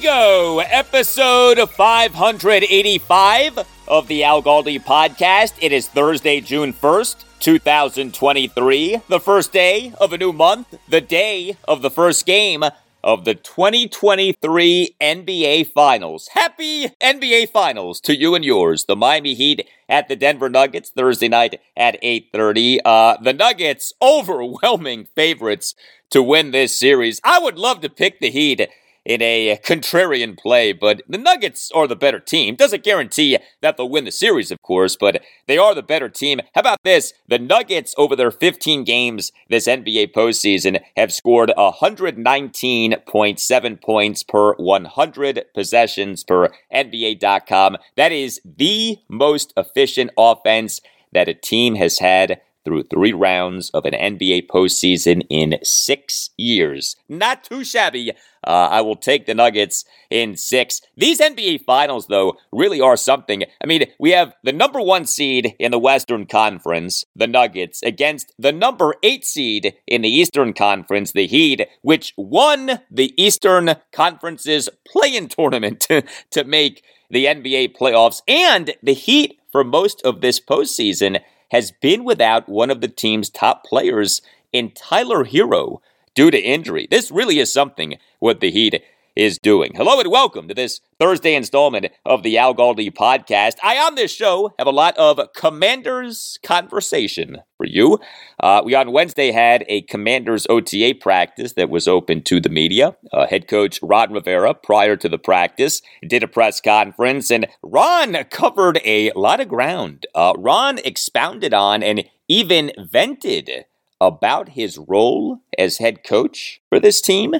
Go, episode 585 of the Al Galdi podcast. It is Thursday, June 1st, 2023, the first day of a new month, the day of the first game of the 2023 NBA Finals. Happy NBA Finals to you and yours. The Miami Heat at the Denver Nuggets Thursday night at 8:30. Uh, the Nuggets overwhelming favorites to win this series. I would love to pick the Heat in a uh, contrarian play, but the Nuggets are the better team. Doesn't guarantee that they'll win the series, of course, but they are the better team. How about this? The Nuggets, over their 15 games this NBA postseason, have scored 119.7 points per 100 possessions per NBA.com. That is the most efficient offense that a team has had through three rounds of an NBA postseason in six years. Not too shabby. Uh, I will take the Nuggets in six. These NBA finals, though, really are something. I mean, we have the number one seed in the Western Conference, the Nuggets, against the number eight seed in the Eastern Conference, the Heat, which won the Eastern Conference's play in tournament to, to make the NBA playoffs. And the Heat, for most of this postseason, has been without one of the team's top players in Tyler Herro due to injury. This really is something with the Heat is doing. Hello and welcome to this Thursday installment of the Al Galdi podcast. I, on this show, have a lot of Commanders conversation for you. Uh, we on Wednesday had a Commanders OTA practice that was open to the media. Uh, head coach Ron Rivera, prior to the practice, did a press conference, and Ron covered a lot of ground. Uh, Ron expounded on and even vented about his role as head coach for this team.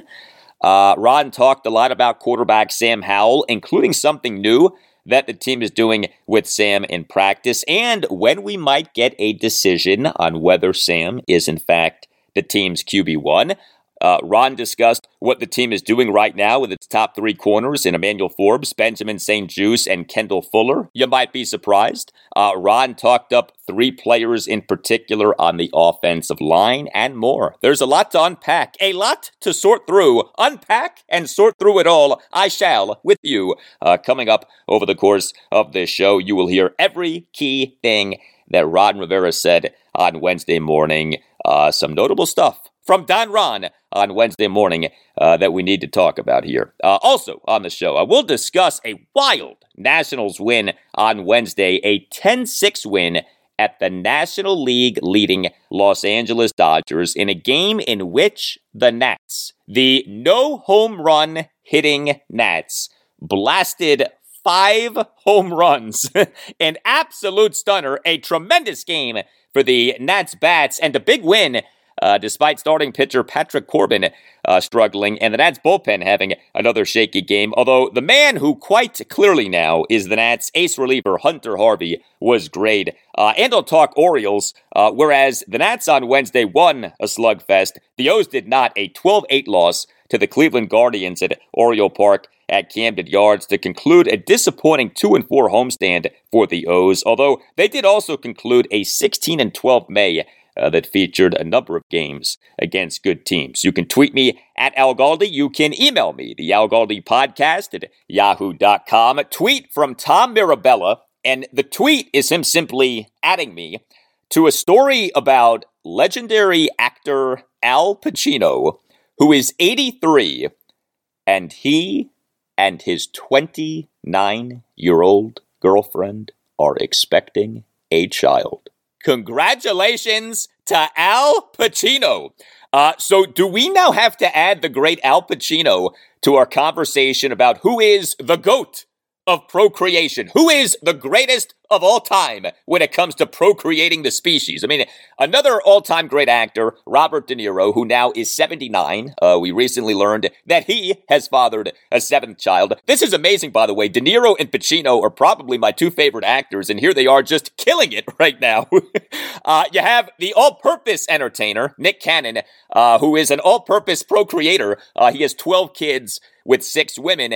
Uh, Ron talked a lot about quarterback Sam Howell, including something new that the team is doing with Sam in practice, and when we might get a decision on whether Sam is, in fact, the team's QB1. Uh, Ron discussed what the team is doing right now with its top three corners in Emmanuel Forbes, Benjamin St-Juste, and Kendall Fuller. You might be surprised. Uh, Ron talked up three players in particular on the offensive line and more. There's a lot to unpack, a lot to sort through. Unpack and sort through it all. I shall with you. Uh, coming up over the course of this show, you will hear every key thing that Ron Rivera said on Wednesday morning. Uh, some notable stuff from Don Ron on Wednesday morning uh, that we need to talk about here. Uh, also on the show, I will discuss a wild Nationals win on Wednesday, a 10 6 win at the National League leading Los Angeles Dodgers in a game in which the Nats, the no home run hitting Nats, blasted five home runs. An absolute stunner, a tremendous game for the Nats bats, and a big win uh, despite starting pitcher Patrick Corbin uh, struggling and the Nats bullpen having another shaky game. Although the man who quite clearly now is the Nats ace reliever Hunter Harvey was great. Uh, and I'll talk Orioles, uh, whereas the Nats on Wednesday won a slugfest. The O's did not, a 12 8 loss to the Cleveland Guardians at Oriole Park at Camden Yards to conclude a disappointing 2 and 4 homestand for the O's, although they did also conclude a 16 and 12 May uh, that featured a number of games against good teams. You can tweet me at Al Galdi. You can email me, the Al Galdi podcast at yahoo.com. A tweet from Tom Mirabella, and the tweet is him simply adding me to a story about legendary actor Al Pacino, who is 83, and he and his 29 year old girlfriend are expecting a child. Congratulations to Al Pacino. Uh, so, do we now have to add the great Al Pacino to our conversation about who is the GOAT of procreation. Who is the greatest of all time when it comes to procreating the species? I mean, another all time great actor, Robert De Niro, who now is 79. Uh, we recently learned that he has fathered a seventh child. This is amazing, by the way. De Niro and Pacino are probably my two favorite actors, and here they are just killing it right now. uh, you have the all purpose entertainer, Nick Cannon, uh, who is an all purpose procreator. Uh, he has 12 kids with six women.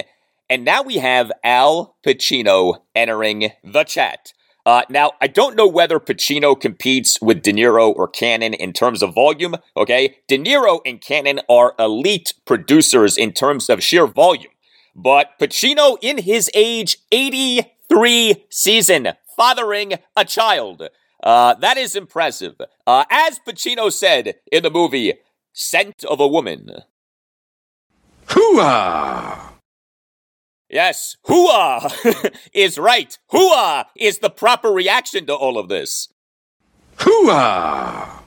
And now we have Al Pacino entering the chat. Uh, now, I don't know whether Pacino competes with De Niro or Cannon in terms of volume, okay? De Niro and Cannon are elite producers in terms of sheer volume. But Pacino, in his age 83 season, fathering a child. Uh, that is impressive. Uh, as Pacino said in the movie, Scent of a Woman. Hooah! Yes, hooah is right. Hooah is the proper reaction to all of this. Hooah!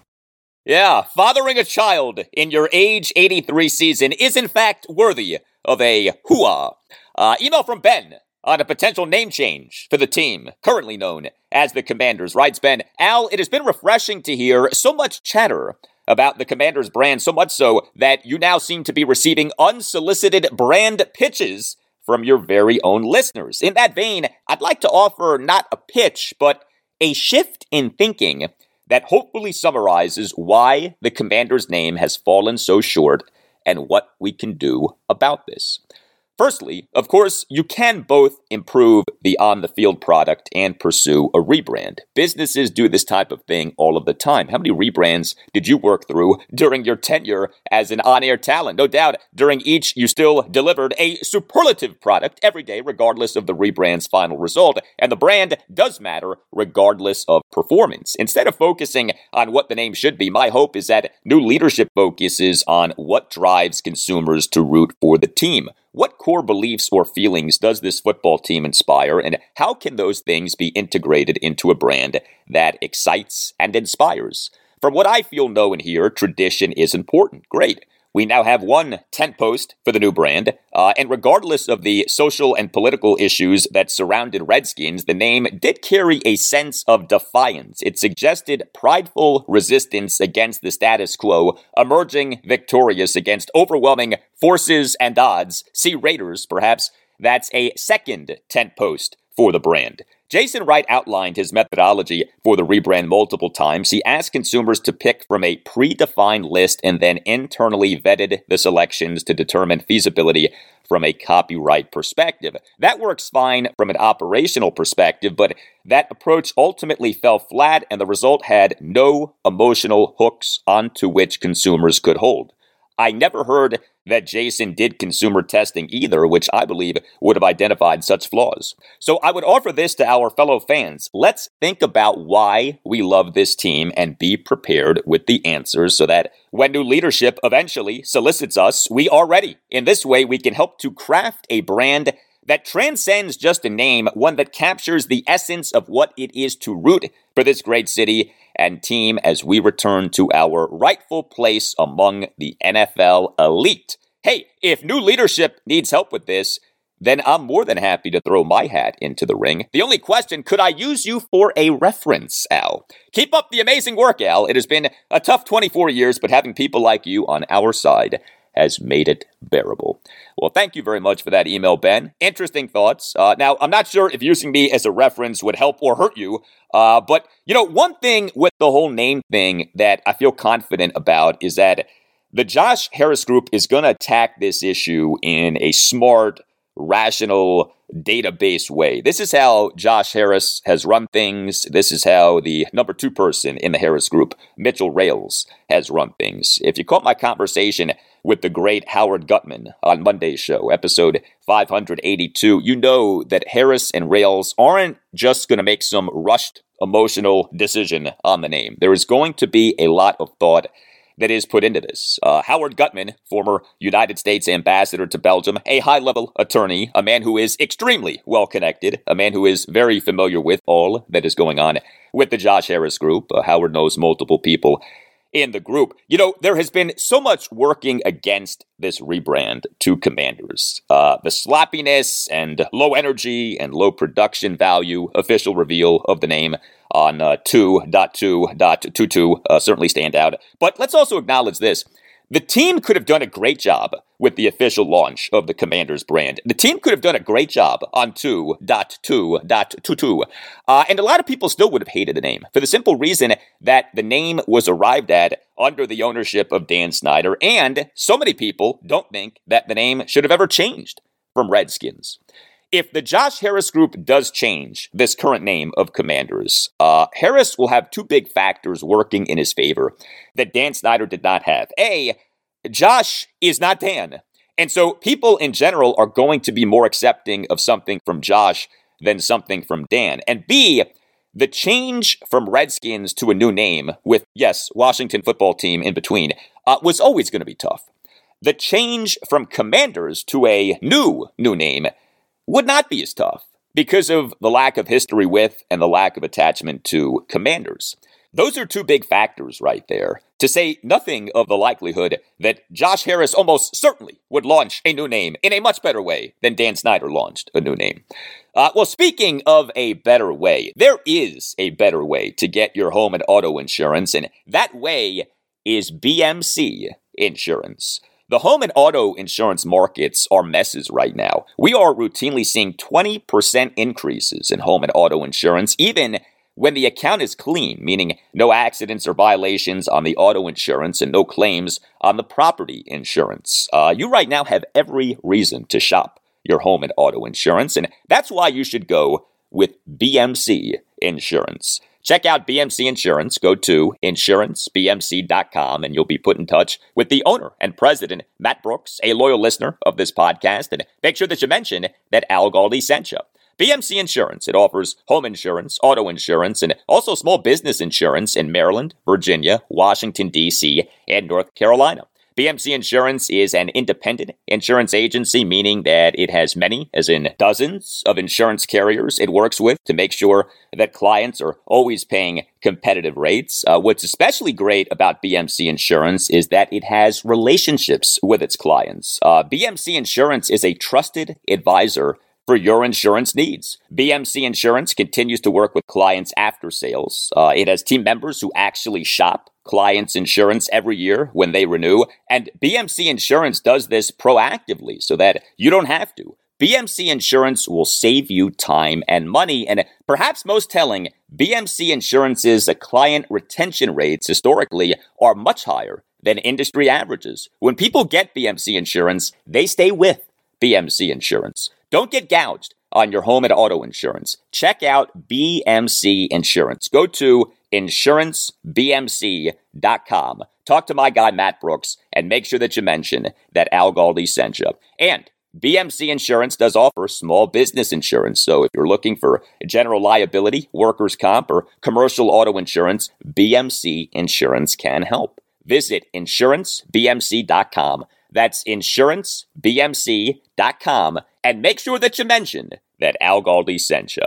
Yeah, fathering a child in your age 83 season is in fact worthy of a hooah. Uh, email from Ben on a potential name change for the team, currently known as the Commanders. Writes Ben, Al, it has been refreshing to hear so much chatter about the Commanders brand, so much so that you now seem to be receiving unsolicited brand pitches from your very own listeners. In that vein, I'd like to offer not a pitch, but a shift in thinking that hopefully summarizes why the commander's name has fallen so short and what we can do about this. Firstly, of course, you can both improve the on the field product and pursue a rebrand. Businesses do this type of thing all of the time. How many rebrands did you work through during your tenure as an on air talent? No doubt, during each, you still delivered a superlative product every day, regardless of the rebrand's final result. And the brand does matter regardless of performance. Instead of focusing on what the name should be, my hope is that new leadership focuses on what drives consumers to root for the team. What core beliefs or feelings does this football team inspire, and how can those things be integrated into a brand that excites and inspires? From what I feel, know, and hear, tradition is important. Great. We now have one tent post for the new brand, uh, and regardless of the social and political issues that surrounded Redskins, the name did carry a sense of defiance. It suggested prideful resistance against the status quo, emerging victorious against overwhelming forces and odds. See Raiders, perhaps. That's a second tent post for the brand. Jason Wright outlined his methodology for the rebrand multiple times. He asked consumers to pick from a predefined list and then internally vetted the selections to determine feasibility from a copyright perspective. That works fine from an operational perspective, but that approach ultimately fell flat and the result had no emotional hooks onto which consumers could hold. I never heard that Jason did consumer testing either, which I believe would have identified such flaws. So I would offer this to our fellow fans. Let's think about why we love this team and be prepared with the answers so that when new leadership eventually solicits us, we are ready. In this way, we can help to craft a brand that transcends just a name, one that captures the essence of what it is to root for this great city and team as we return to our rightful place among the NFL elite. Hey, if new leadership needs help with this, then I'm more than happy to throw my hat into the ring. The only question, could I use you for a reference, Al? Keep up the amazing work, Al. It has been a tough 24 years, but having people like you on our side has made it bearable. Well, thank you very much for that email, Ben. Interesting thoughts. Uh, now, I'm not sure if using me as a reference would help or hurt you, uh, but you know, one thing with the whole name thing that I feel confident about is that the Josh Harris group is going to attack this issue in a smart, rational database way. This is how Josh Harris has run things. This is how the number two person in the Harris group, Mitchell Rales, has run things. If you caught my conversation with the great Howard Gutman on Monday's show, episode 582, you know that Harris and Rales aren't just going to make some rushed emotional decision on the name. There is going to be a lot of thought that is put into this. Uh, Howard Gutman, former United States ambassador to Belgium, a high level attorney, a man who is extremely well connected, a man who is very familiar with all that is going on with the Josh Harris group. Uh, Howard knows multiple people in the group. You know, there has been so much working against this rebrand to Commanders. Uh, the sloppiness and low energy and low production value official reveal of the name on uh, 2.2.22 uh, certainly stand out. But let's also acknowledge this. The team could have done a great job with the official launch of the Commanders brand. The team could have done a great job on 2.2.22. Uh, and a lot of people still would have hated the name for the simple reason that the name was arrived at under the ownership of Dan Snyder. And so many people don't think that the name should have ever changed from Redskins. If the Josh Harris group does change this current name of Commanders, uh, Harris will have two big factors working in his favor that Dan Snyder did not have. A, Josh is not Dan. And so people in general are going to be more accepting of something from Josh than something from Dan. And B, the change from Redskins to a new name, with, yes, Washington football team in between, uh, was always going to be tough. The change from Commanders to a new, new name would not be as tough because of the lack of history with and the lack of attachment to commanders. Those are two big factors right there. To say nothing of the likelihood that Josh Harris almost certainly would launch a new name in a much better way than Dan Snyder launched a new name. Uh, well, speaking of a better way, there is a better way to get your home and auto insurance, and that way is BMC Insurance. The home and auto insurance markets are messes right now. We are routinely seeing 20% increases in home and auto insurance, even when the account is clean, meaning no accidents or violations on the auto insurance and no claims on the property insurance. Uh, you right now have every reason to shop your home and auto insurance, and that's why you should go with BMC Insurance. Check out BMC Insurance. Go to insurancebmc.com and you'll be put in touch with the owner and president, Matt Brooks, a loyal listener of this podcast. And make sure that you mention that Al Galdi sent you. BMC Insurance. It offers home insurance, auto insurance, and also small business insurance in Maryland, Virginia, Washington, D.C., and North Carolina. BMC Insurance is an independent insurance agency, meaning that it has many, as in dozens, of insurance carriers it works with to make sure that clients are always paying competitive rates. Uh, what's especially great about BMC Insurance is that it has relationships with its clients. Uh, BMC Insurance is a trusted advisor for your insurance needs. BMC Insurance continues to work with clients after sales. Uh, it has team members who actually shop clients' insurance every year when they renew, and BMC Insurance does this proactively so that you don't have to. BMC Insurance will save you time and money, and perhaps most telling, BMC Insurance's client retention rates historically are much higher than industry averages. When people get BMC Insurance, they stay with BMC Insurance. Don't get gouged on your home and auto insurance. Check out BMC Insurance. Go to insurancebmc.com. Talk to my guy, Matt Brooks, and make sure that you mention that Al Galdi sent you. And BMC Insurance does offer small business insurance. So if you're looking for general liability, workers' comp, or commercial auto insurance, BMC Insurance can help. Visit insurancebmc.com. That's insurancebmc.com and make sure that you mention that Al Galdi sent you.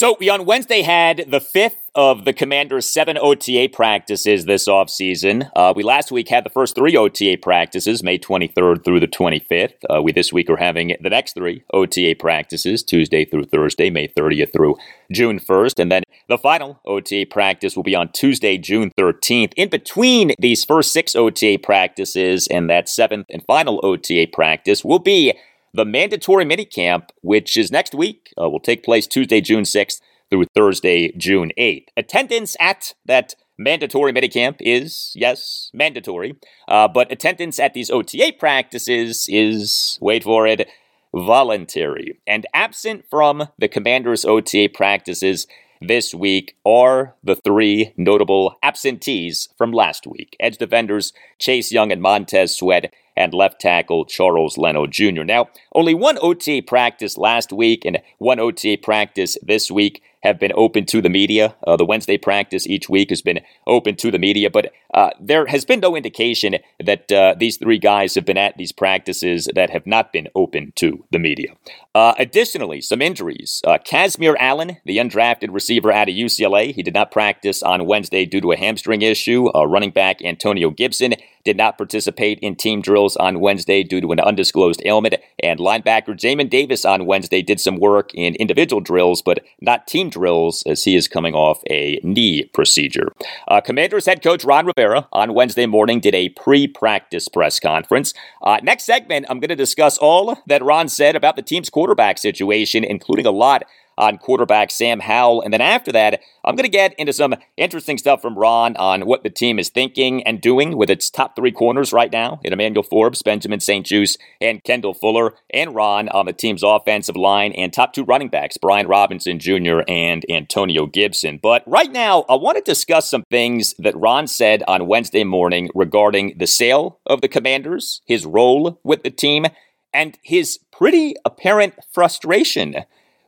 So we on Wednesday had the fifth of the Commanders' seven OTA practices this offseason. Uh, we last week had the first three OTA practices, May 23rd through the 25th. Uh, we this week are having the next three OTA practices, Tuesday through Thursday, May 30th through June 1st. And then the final OTA practice will be on Tuesday, June 13th. In between these first six OTA practices and that seventh and final OTA practice will be the mandatory minicamp, which is next week, uh, will take place Tuesday, June 6th through Thursday, June 8th. Attendance at that mandatory minicamp is, yes, mandatory, uh, but attendance at these OTA practices is, wait for it, voluntary. And absent from the commander's OTA practices this week are the three notable absentees from last week edge defenders Chase Young and Montez Sweat and left tackle Charles Leno Jr. Now, only one OTA practice last week and one OTA practice this week have been open to the media. Uh, the Wednesday practice each week has been open to the media, but uh, there has been no indication that uh, these three guys have been at these practices that have not been open to the media. Uh, additionally, some injuries. Uh, Kazmeir Allen, the undrafted receiver out of UCLA, he did not practice on Wednesday due to a hamstring issue. Uh, running back Antonio Gibson did not participate in team drills on Wednesday due to an undisclosed ailment. And linebacker Jamin Davis on Wednesday did some work in individual drills, but not team drills as he is coming off a knee procedure. Uh, Commanders head coach Ron Rivera on Wednesday morning did a pre practice press conference. Uh, next segment, I'm going to discuss all that Ron said about the team's quarterback situation, including a lot on quarterback Sam Howell. And then after that, I'm going to get into some interesting stuff from Ron on what the team is thinking and doing with its top three corners right now in Emmanuel Forbes, Benjamin St-Juste, and Kendall Fuller, and Ron on the team's offensive line and top two running backs, Brian Robinson Jr. and Antonio Gibson. But right now, I want to discuss some things that Ron said on Wednesday morning regarding the sale of the Commanders, his role with the team, and his pretty apparent frustration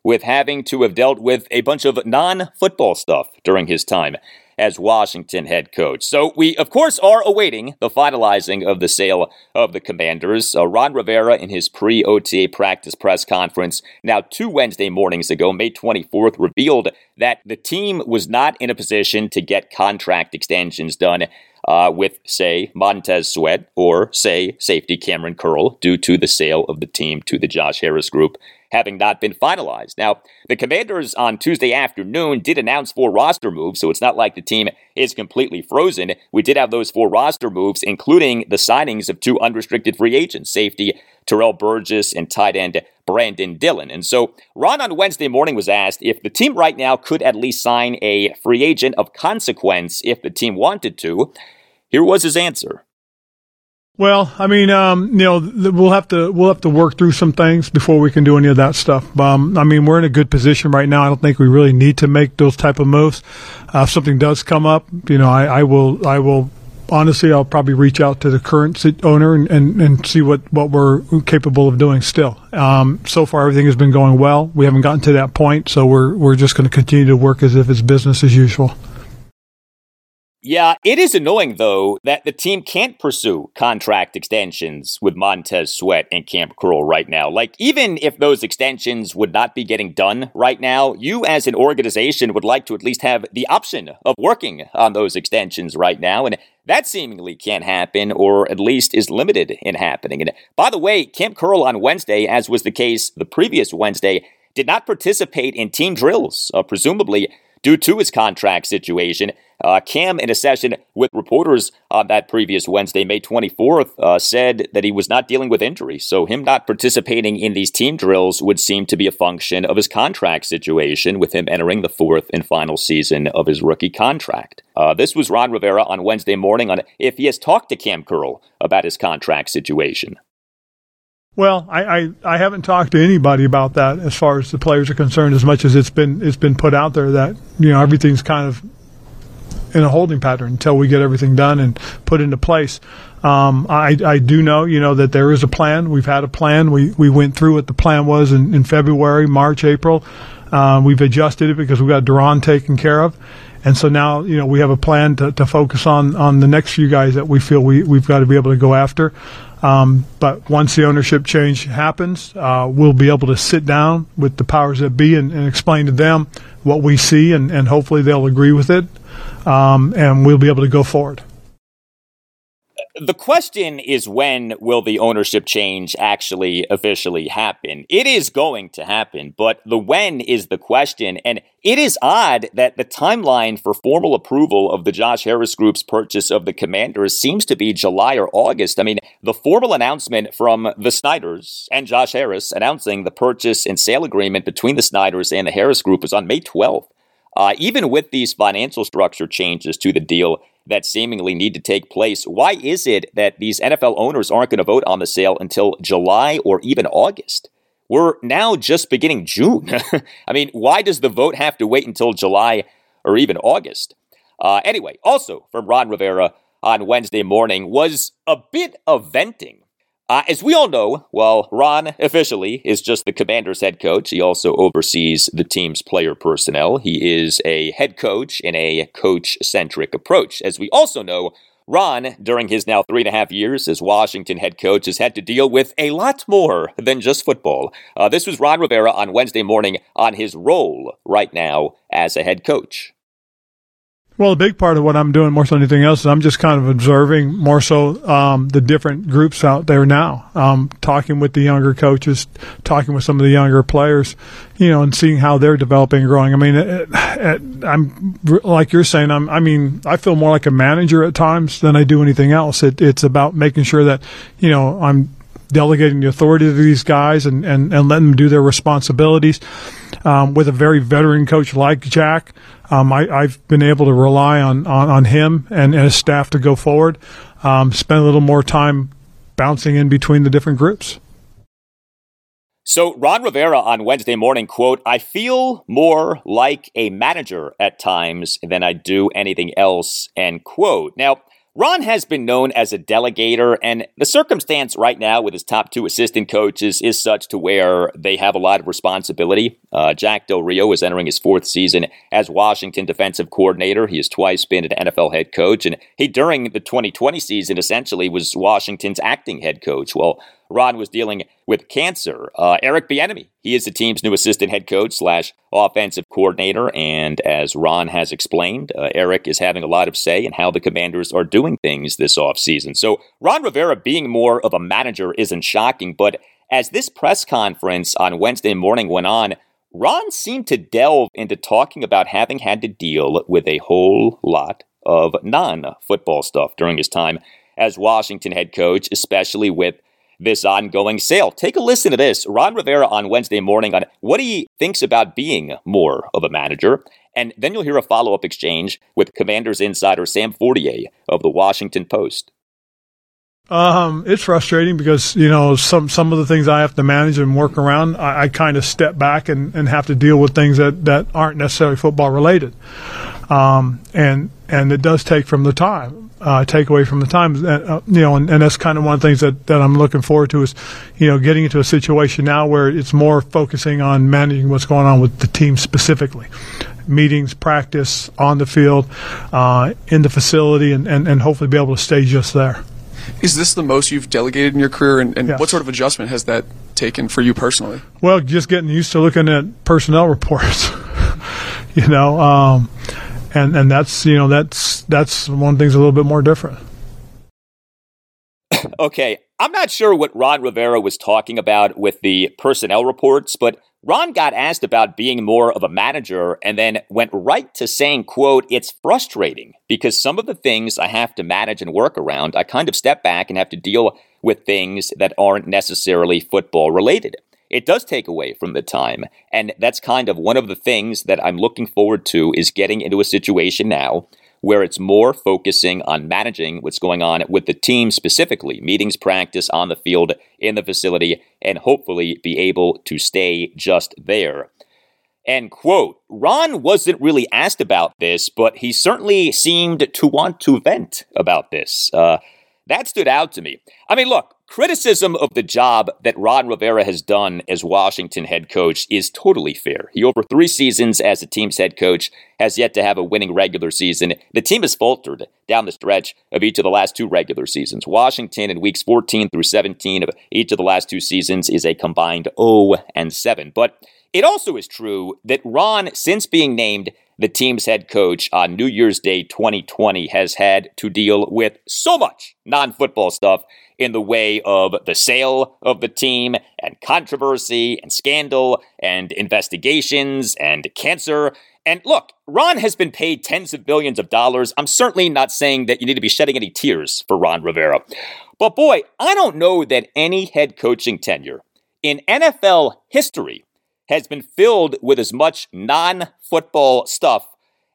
with having to have dealt with a bunch of non football stuff during his time as Washington head coach. So we, of course, are awaiting the finalizing of the sale of the Commanders. Uh, Ron Rivera, in his pre OTA practice press conference now two Wednesday mornings ago, May 24th, revealed that the team was not in a position to get contract extensions done. Uh, with, say, Montez Sweat or, say, safety Cameron Curl due to the sale of the team to the Josh Harris Group having not been finalized. Now, the Commanders on Tuesday afternoon did announce four roster moves, so it's not like the team is completely frozen. We did have those four roster moves, including the signings of two unrestricted free agents, safety Terrell Burgess and tight end Brandon Dillon. And so Ron on Wednesday morning was asked if the team right now could at least sign a free agent of consequence if the team wanted to. Here was his answer. Well, I mean, um, you know, we'll have to we'll have to work through some things before we can do any of that stuff. Um, I mean, we're in a good position right now. I don't think we really need to make those type of moves. Uh, if something does come up, you know, I, I will I will honestly, I'll probably reach out to the current owner and, and, and see what, what we're capable of doing still. Um, so far, everything has been going well. We haven't gotten to that point, so we're, we're just going to continue to work as if it's business as usual. Yeah, it is annoying, though, that the team can't pursue contract extensions with Montez Sweat and Cam Curl right now. Like, even if those extensions would not be getting done right now, you as an organization would like to at least have the option of working on those extensions right now. And that seemingly can't happen, or at least is limited in happening. And by the way, Cam Curl on Wednesday, as was the case the previous Wednesday, did not participate in team drills, uh, presumably due to his contract situation. Uh, Cam, in a session with reporters on that previous Wednesday, May 24th, uh, said that he was not dealing with injury. So, him not participating in these team drills would seem to be a function of his contract situation, with him entering the fourth and final season of his rookie contract. Uh, this was Ron Rivera on Wednesday morning on if he has talked to Cam Curl about his contract situation. Well, I, I, I, haven't talked to anybody about that as far as the players are concerned, as much as it's been it's been put out there that you know everything's kind of in a holding pattern until we get everything done and put into place. Um, I, I do know, you know, that there is a plan. We've had a plan. We we went through what the plan was in, in February, March, April. Uh, we've adjusted it because we've got Daron taken care of. And so now, you know, we have a plan to, to focus on, on the next few guys that we feel we, we've got to be able to go after. Um, but once the ownership change happens, uh, we'll be able to sit down with the powers that be and, and explain to them what we see, and, and hopefully they'll agree with it, um, and we'll be able to go forward. The question is when will the ownership change actually officially happen? It is going to happen, but the when is the question. And it is odd that the timeline for formal approval of the Josh Harris Group's purchase of the Commanders seems to be July or August. I mean, the formal announcement from the Snyders and Josh Harris announcing the purchase and sale agreement between the Snyders and the Harris Group was on May 12th. Uh, even with these financial structure changes to the deal, that seemingly need to take place. Why is it that these NFL owners aren't going to vote on the sale until July or even August? We're now just beginning June. I mean, why does the vote have to wait until July or even August? Uh, anyway, also from Ron Rivera on Wednesday morning was a bit of venting uh, as we all know, well, Ron officially is just the commander's head coach. He also oversees the team's player personnel. He is a head coach in a coach centric approach. As we also know, Ron, during his now three and a half years as Washington head coach, has had to deal with a lot more than just football. Uh, this was Ron Rivera on Wednesday morning on his role right now as a head coach. Well, a big part of what I'm doing more so than anything else is I'm just kind of observing more so um, the different groups out there now, um, talking with the younger coaches, talking with some of the younger players, you know, and seeing how they're developing and growing. I mean, it, it, I'm like you're saying. I'm, I mean, I feel more like a manager at times than I do anything else. It, it's about making sure that you know I'm delegating the authority to these guys and, and, and letting them do their responsibilities. Um, with a very veteran coach like Jack, um, I, have been able to rely on, on, on him and, and, his staff to go forward, um, spend a little more time bouncing in between the different groups. So Ron Rivera on Wednesday morning, quote, I feel more like a manager at times than I do anything else, end quote. Now, Ron has been known as a delegator, and the circumstance right now with his top two assistant coaches is such to where they have a lot of responsibility. Uh, Jack Del Rio is entering his fourth season as Washington defensive coordinator. He has twice been an NFL head coach, and he, during the 2020 season, essentially was Washington's acting head coach. Well, Ron was dealing with cancer. Uh, Eric Bieniemy, he is the team's new assistant head coach slash offensive coordinator, and as Ron has explained, uh, Eric is having a lot of say in how the Commanders are doing things this offseason. So Ron Rivera being more of a manager isn't shocking, but as this press conference on Wednesday morning went on, Ron seemed to delve into talking about having had to deal with a whole lot of non football stuff during his time as Washington head coach, especially with this ongoing sale. Take a listen to this. Ron Rivera on Wednesday morning on what he thinks about being more of a manager. And then you'll hear a follow up exchange with Commanders insider Sam Fortier of the Washington Post. Um, it's frustrating because you know some some of the things I have to manage and work around, I, I kind of step back and, and have to deal with things that, that aren't necessarily football related, um, and and it does take from the time uh, take away from the time. Uh, you know, and, and, that's kind of one of the things that, that I'm looking forward to is, you know, getting into a situation now where it's more focusing on managing what's going on with the team specifically. Meetings, practice, on the field, uh, in the facility, and, and, and hopefully be able to stay just there. Is this the most you've delegated in your career, and, and yes. what sort of adjustment has that taken for you personally? Well, just getting used to looking at personnel reports. you know, um, and and that's you know that's that's one thing's a little bit more different. okay, I'm not sure what Ron Rivera was talking about with the personnel reports, but Ron got asked about being more of a manager and then went right to saying, quote, it's frustrating because some of the things I have to manage and work around, I kind of step back and have to deal with things that aren't necessarily football related it does take away from the time. And that's kind of one of the things that I'm looking forward to is getting into a situation now where it's more focusing on managing what's going on with the team specifically, meetings, practice on the field, in the facility, and hopefully be able to stay just there. End quote. Ron wasn't really asked about this, but he certainly seemed to want to vent about this. Uh, that stood out to me. I mean, look, Criticism of the job that Ron Rivera has done as Washington head coach is totally fair. He, over three seasons as the team's head coach, has yet to have a winning regular season. The team has faltered down the stretch of each of the last two regular seasons. Washington in weeks 14 through 17 of each of the last two seasons is a combined 0 and 7. But it also is true that Ron, since being named the team's head coach on New Year's Day 2020, has had to deal with so much non football stuff in the way of the sale of the team and controversy and scandal and investigations and cancer. And look, Ron has been paid tens of billions of dollars. I'm certainly not saying that you need to be shedding any tears for Ron Rivera. But boy, I don't know that any head coaching tenure in NFL history has been filled with as much non football stuff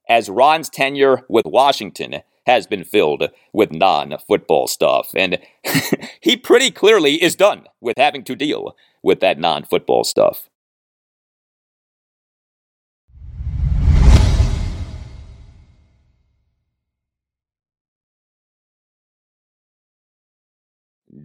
as Ron's tenure with Washington has been filled with non football stuff. And he pretty clearly is done with having to deal with that non football stuff.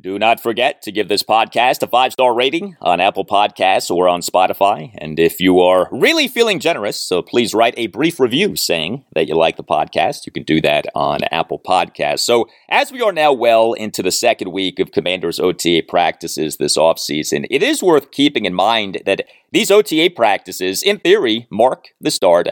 Do not forget to give this podcast a five star rating on Apple Podcasts or on Spotify. And if you are really feeling generous, so please write a brief review saying that you like the podcast. You can do that on Apple Podcasts. So, as we are now well into the second week of Commanders OTA practices this offseason, it is worth keeping in mind that these OTA practices, in theory, mark the start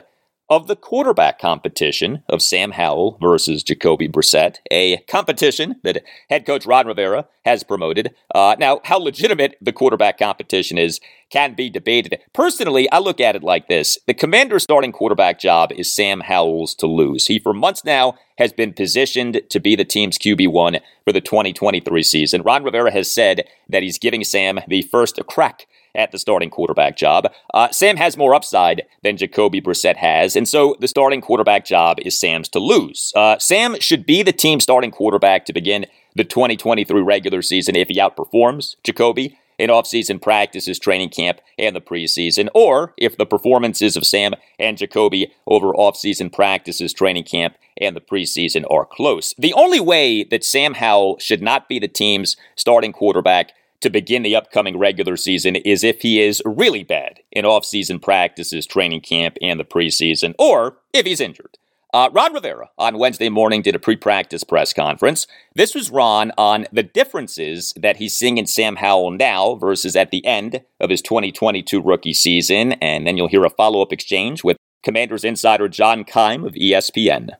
of the quarterback competition of Sam Howell versus Jacoby Brissett, a competition that head coach Ron Rivera has promoted. Uh, now, how legitimate the quarterback competition is can be debated. Personally, I look at it like this the commander's starting quarterback job is Sam Howell's to lose. He, for months now, has been positioned to be the team's QB1 for the 2023 season. Ron Rivera has said that he's giving Sam the first crack at the starting quarterback job. Uh, Sam has more upside than Jacoby Brissett has, and so the starting quarterback job is Sam's to lose. Uh, Sam should be the team starting quarterback to begin the 2023 regular season if he outperforms Jacoby in offseason practices, training camp, and the preseason, or if the performances of Sam and Jacoby over offseason practices, training camp, and the preseason are close. The only way that Sam Howell should not be the team's starting quarterback to begin the upcoming regular season is if he is really bad in offseason practices, training camp, and the preseason, or if he's injured. Uh, Ron Rivera on Wednesday morning did a pre practice press conference. This was Ron on the differences that he's seeing in Sam Howell now versus at the end of his 2022 rookie season. And then you'll hear a follow up exchange with Commanders insider John Keim of ESPN.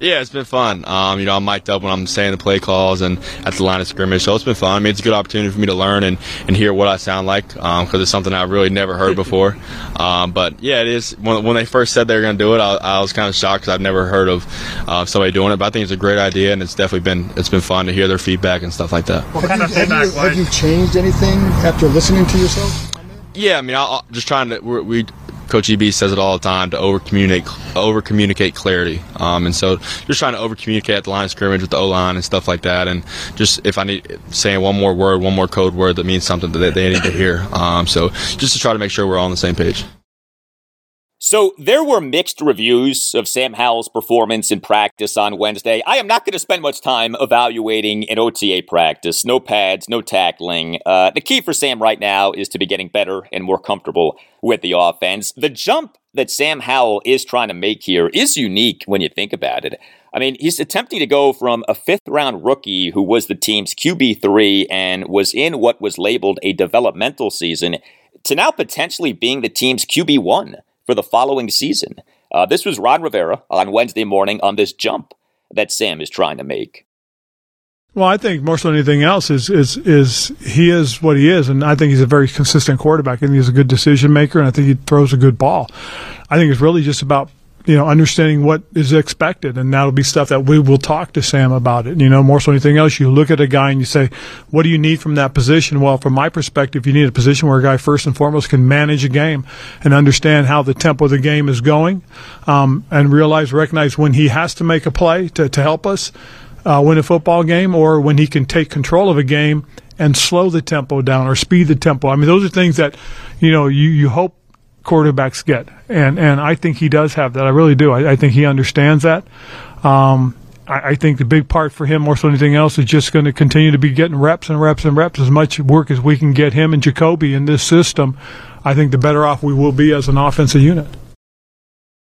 Yeah, it's been fun. Um, you know, I'm mic'd up when I'm saying the play calls and at the line of scrimmage, so it's been fun. I mean, it's a good opportunity for me to learn and, and hear what I sound like because um, it's something I've really never heard before. Um, but yeah, it is. When, when they first said they were going to do it, I, I was kind of shocked because I've never heard of uh, somebody doing it. But I think it's a great idea, and it's definitely been it's been fun to hear their feedback and stuff like that. What kind have of feedback? Have you, have you changed anything after listening to yourself? Yeah, I mean, i just trying to. we Coach EB says it all the time to over communicate, over communicate clarity. Um, and so just trying to over communicate at the line of scrimmage with the O line and stuff like that. And just if I need saying one more word, one more code word that means something that they need to hear. Um, so just to try to make sure we're all on the same page. So there were mixed reviews of Sam Howell's performance in practice on Wednesday. I am not going to spend much time evaluating an OTA practice. No pads, no tackling. Uh, the key for Sam right now is to be getting better and more comfortable with the offense. The jump that Sam Howell is trying to make here is unique when you think about it. I mean, he's attempting to go from a fifth round rookie who was the team's QB3 and was in what was labeled a developmental season to now potentially being the team's QB1 for the following season. Uh, this was Ron Rivera on Wednesday morning on this jump that Sam is trying to make. Well, I think more so than anything else is is is he is what he is, and I think he's a very consistent quarterback. I think he's a good decision maker, and I think he throws a good ball. I think it's really just about you know, understanding what is expected. And that'll be stuff that we will talk to Sam about it. You know, more so anything else, you look at a guy and you say, what do you need from that position? Well, from my perspective, you need a position where a guy first and foremost can manage a game and understand how the tempo of the game is going, um, and realize, recognize when he has to make a play to, to help us, uh, win a football game or when he can take control of a game and slow the tempo down or speed the tempo. I mean, those are things that, you know, you, you hope quarterbacks get, and and I think he does have that. I really do. I, I think he understands that. Um, I, I, think the big part for him, more so than anything else, is just going to continue to be getting reps and reps and reps. As much work as we can get him and Jacoby in this system, I think the better off we will be as an offensive unit.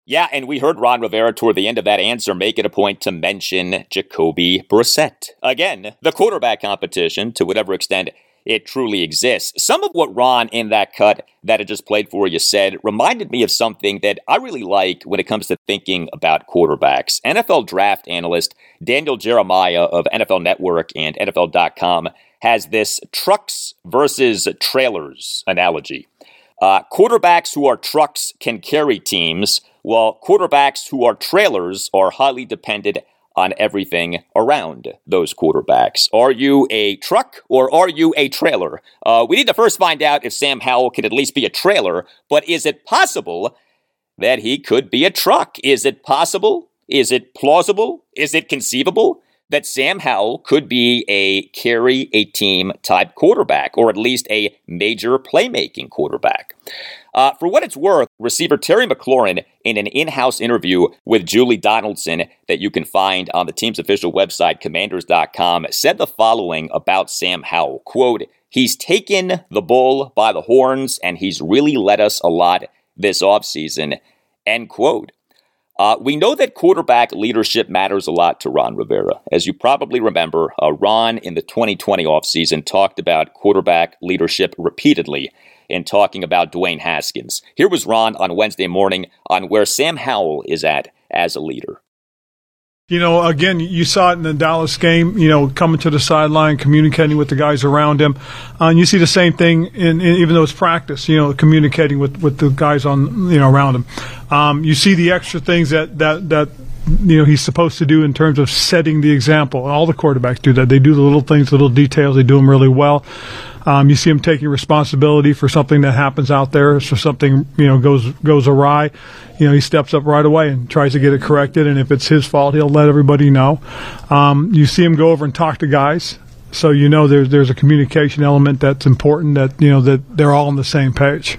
Yeah, and we heard Ron Rivera toward the end of that answer make it a point to mention Jacoby Brissett. Again, the quarterback competition, to whatever extent it truly exists. Some of what Ron in that cut that I just played for you said reminded me of something that I really like when it comes to thinking about quarterbacks. NFL draft analyst Daniel Jeremiah of NFL Network and NFL.com has this trucks versus trailers analogy. Uh, quarterbacks who are trucks can carry teams, while quarterbacks who are trailers are highly dependent on everything around those quarterbacks. Are you a truck or are you a trailer? Uh, we need to first find out if Sam Howell can at least be a trailer, but is it possible that he could be a truck? Is it possible? Is it plausible? Is it conceivable that Sam Howell could be a carry a team type quarterback, or at least a major playmaking quarterback? Uh, for what it's worth, receiver Terry McLaurin, in an in house interview with Julie Donaldson that you can find on the team's official website, commanders.com, said the following about Sam Howell quote, He's taken the bull by the horns and he's really led us a lot this offseason. End quote. Uh, we know that quarterback leadership matters a lot to Ron Rivera. As you probably remember, uh, Ron in the 2020 offseason talked about quarterback leadership repeatedly in talking about Dwayne Haskins. Here was Ron on Wednesday morning on where Sam Howell is at as a leader. You know, again, you saw it in the Dallas game, you know, coming to the sideline, communicating with the guys around him. Uh, and you see the same thing, in, in, even though it's practice, you know, communicating with, with the guys on, you know, around him. Um, you see the extra things that, that, that, you know, he's supposed to do in terms of setting the example. All the quarterbacks do that. They do the little things, little details. They do them really well. Um, you see him taking responsibility for something that happens out there, so something you know goes goes awry. You know, he steps up right away and tries to get it corrected. And if it's his fault, he'll let everybody know. Um, you see him go over and talk to guys, so you know there's there's a communication element that's important. That you know that they're all on the same page.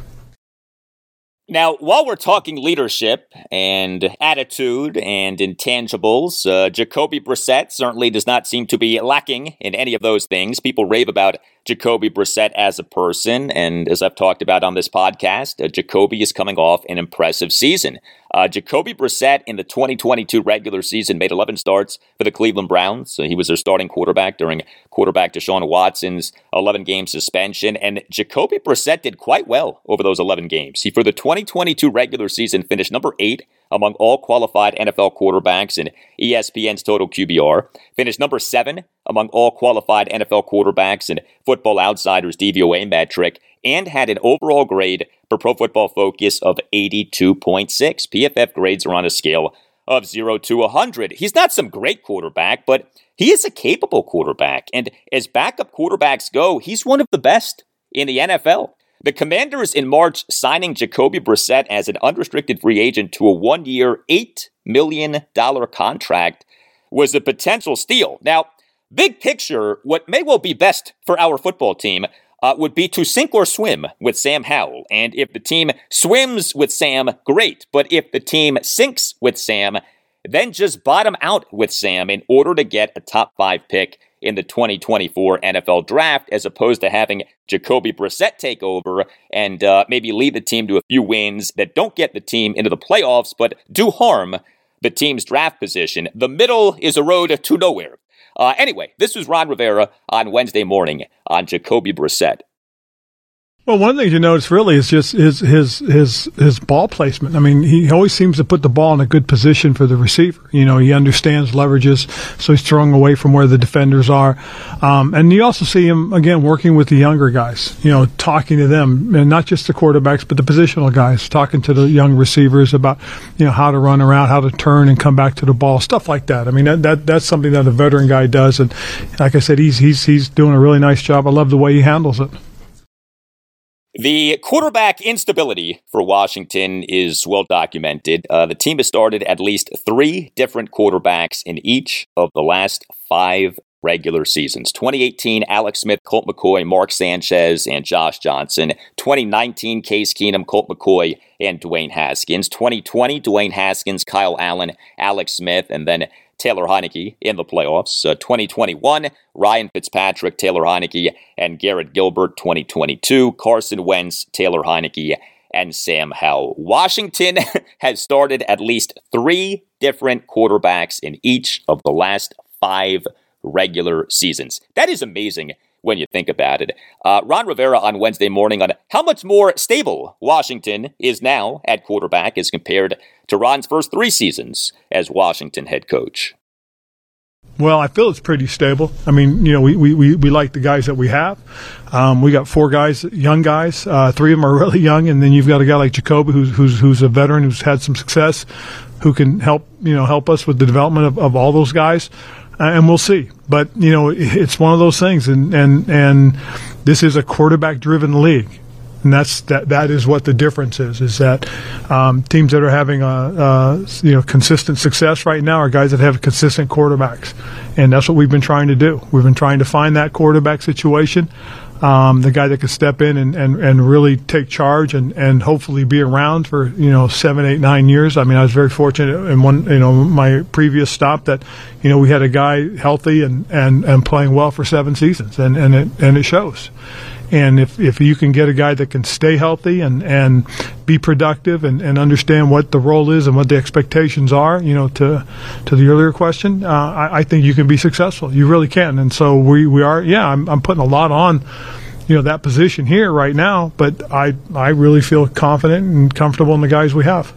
Now, while we're talking leadership and attitude and intangibles, uh, Jacoby Brissett certainly does not seem to be lacking in any of those things. People rave about Jacoby Brissett as a person, and as I've talked about on this podcast, uh, Jacoby is coming off an impressive season. Uh, Jacoby Brissett in the 2022 regular season made 11 starts for the Cleveland Browns. So he was their starting quarterback during quarterback Deshaun Watson's 11 game suspension. And Jacoby Brissett did quite well over those 11 games. He, for the 2022 regular season, finished number eight among all qualified NFL quarterbacks in ESPN's total QBR, finished number seven among all qualified NFL quarterbacks in Football Outsiders DVOA metric, and had an overall grade for Pro Football Focus of 82.6. PFF grades are on a scale of 0 to 100. He's not some great quarterback, but he is a capable quarterback. And as backup quarterbacks go, he's one of the best in the NFL. The Commanders in March signing Jacoby Brissett as an unrestricted free agent to a one year, $8 million contract was a potential steal. Now, big picture, what may well be best for our football team uh, would be to sink or swim with Sam Howell. And if the team swims with Sam, great. But if the team sinks with Sam, then just bottom out with Sam in order to get a top five pick in the 2024 NFL draft, as opposed to having Jacoby Brissett take over and uh, maybe lead the team to a few wins that don't get the team into the playoffs, but do harm the team's draft position. The middle is a road to nowhere. Uh, anyway, this was Ron Rivera on Wednesday morning on Jacoby Brissett. Well, one things you notice really is just his his his his ball placement. I mean, he always seems to put the ball in a good position for the receiver. You know, he understands leverages, so he's throwing away from where the defenders are. Um, and you also see him again working with the younger guys. You know, talking to them, and not just the quarterbacks, but the positional guys, talking to the young receivers about you know how to run around, how to turn and come back to the ball, stuff like that. I mean, that, that that's something that a veteran guy does, and like I said, he's he's he's doing a really nice job. I love the way he handles it. The quarterback instability for Washington is well documented. Uh, the team has started at least three different quarterbacks in each of the last five regular seasons 2018, Alex Smith, Colt McCoy, Mark Sanchez, and Josh Johnson. 2019, Case Keenum, Colt McCoy, and Dwayne Haskins. 2020, Dwayne Haskins, Kyle Allen, Alex Smith, and then Taylor Heinicke in the playoffs. Uh, 2021, Ryan Fitzpatrick, Taylor Heinicke, and Garrett Gilbert. 2022, Carson Wentz, Taylor Heinicke, and Sam Howell. Washington has started at least three different quarterbacks in each of the last five regular seasons. That is amazing when you think about it. Uh, Ron Rivera on Wednesday morning on how much more stable Washington is now at quarterback as compared to Ron's first three seasons as Washington head coach. Well, I feel it's pretty stable. I mean, you know, we, we, we, we like the guys that we have. Um, we got four guys, young guys. Uh, three of them are really young, and then you've got a guy like Jacoby, who's who's who's a veteran who's had some success, who can help you know help us with the development of, of all those guys. Uh, and we'll see. But you know, it's one of those things, and and and this is a quarterback-driven league and that's that. That is what the difference is. Is that um, teams that are having a, a, you know consistent success right now are guys that have consistent quarterbacks, and that's what we've been trying to do. We've been trying to find that quarterback situation. Um, the guy that can step in and, and, and really take charge and, and hopefully be around for you know seven, eight, nine years. I mean, I was very fortunate in one you know my previous stop that you know we had a guy healthy and, and, and playing well for seven seasons, and, and it and it shows. And if, if you can get a guy that can stay healthy and, and be productive and, and understand what the role is and what the expectations are, you know, to to the earlier question, uh, I, I think you can be successful. You really can. And so we, we are, yeah, I'm, I'm putting a lot on you know that position here right now, but I I really feel confident and comfortable in the guys we have.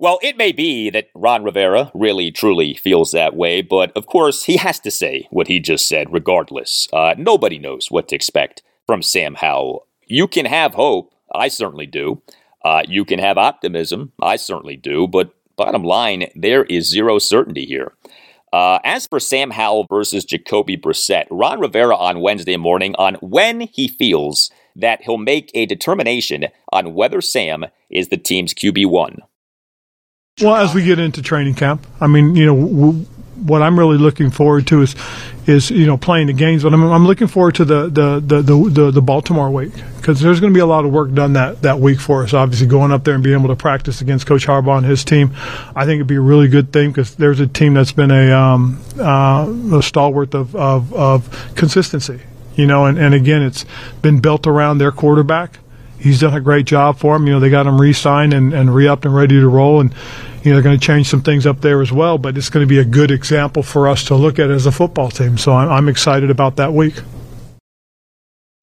Well, it may be that Ron Rivera really truly feels that way, but of course he has to say what he just said regardless. Uh, nobody knows what to expect from Sam Howell. You can have hope, I certainly do. Uh, you can have optimism, I certainly do, but bottom line, there is zero certainty here. Uh, as for Sam Howell versus Jacoby Brissett, Ron Rivera on Wednesday morning on when he feels that he'll make a determination on whether Sam is the team's QB1. Well, as we get into training camp, I mean, you know, what I'm really looking forward to is, is you know, playing the games. But I'm, I'm looking forward to the the the the, the, the Baltimore week because there's going to be a lot of work done that that week for us. Obviously, going up there and being able to practice against Coach Harbaugh and his team, I think it'd be a really good thing because there's a team that's been a um, uh, a stalwart of, of of consistency. You know, and, and again, it's been built around their quarterback he's done a great job for them. You know, they got him re-signed and, and re-upped and ready to roll. And, you know, they're going to change some things up there as well. But it's going to be a good example for us to look at as a football team. So I'm, I'm excited about that week.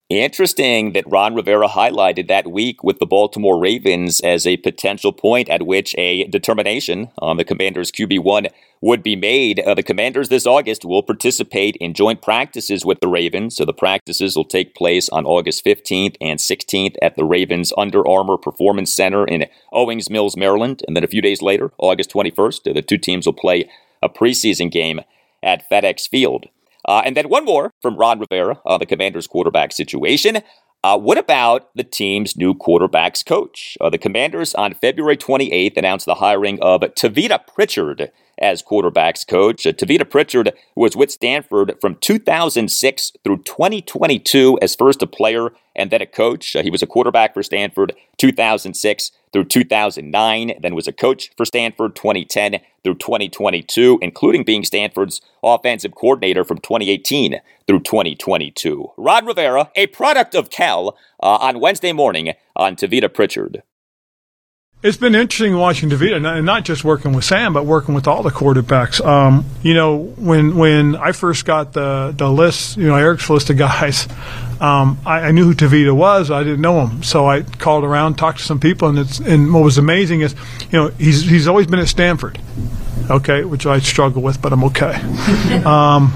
Interesting that Ron Rivera highlighted that week with the Baltimore Ravens as a potential point at which a determination on the Commanders' QB1 would be made. Uh, the Commanders this August will participate in joint practices with the Ravens. So the practices will take place on August 15th and 16th at the Ravens Under Armour Performance Center in Owings Mills, Maryland. And then a few days later, August 21st, the two teams will play a preseason game at FedEx Field. Uh, and then one more from Ron Rivera on the Commanders quarterback situation. Uh, what about the team's new quarterbacks coach? Uh, the Commanders on February 28th announced the hiring of Tavita Pritchard as quarterbacks coach. Uh, Tavita Pritchard was with Stanford from 2006 through 2022 as first a player and then a coach. Uh, he was a quarterback for Stanford 2006 through 2009, then was a coach for Stanford 2010 through 2022, including being Stanford's offensive coordinator from 2018 through 2022. Ron Rivera, a product of Cal, uh, on Wednesday morning on Tavita Pritchard. It's been interesting watching Tavita, and not just working with Sam, but working with all the quarterbacks. Um, you know, when when I first got the the list, you know, Eric's list of guys, um, I, I, knew who Tavita was. I didn't know him, so I called around, talked to some people, and it's and what was amazing is, you know, he's he's always been at Stanford, okay, which I struggle with, but I'm okay. um,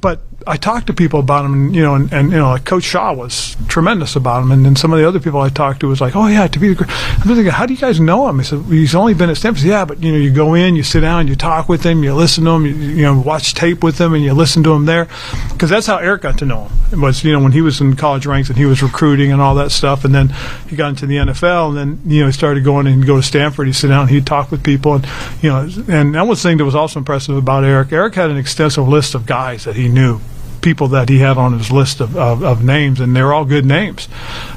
but I talked to people about him, and, you know, and, and you know, like Coach Shaw was tremendous about him, and then some of the other people I talked to was like, "Oh yeah, Tavita." Great. I'm thinking, how do you guys know him? He said, "He's only been at Stanford." Yeah, but you know, you go in, you sit down, you talk with him, you listen to him, you, you know, watch tape with him, and you listen to him there, because that's how Eric got to know him. It was you know when he was in college ranks and he was recruiting and all that stuff, and then he got into the NFL, and then you know he started going and go to Stanford. He'd sit down, he'd talk with people, and you know, and that was the thing that was also impressive about Eric. Eric had an extensive list of guys that he knew people that he had on his list of, of, of names, and they're all good names.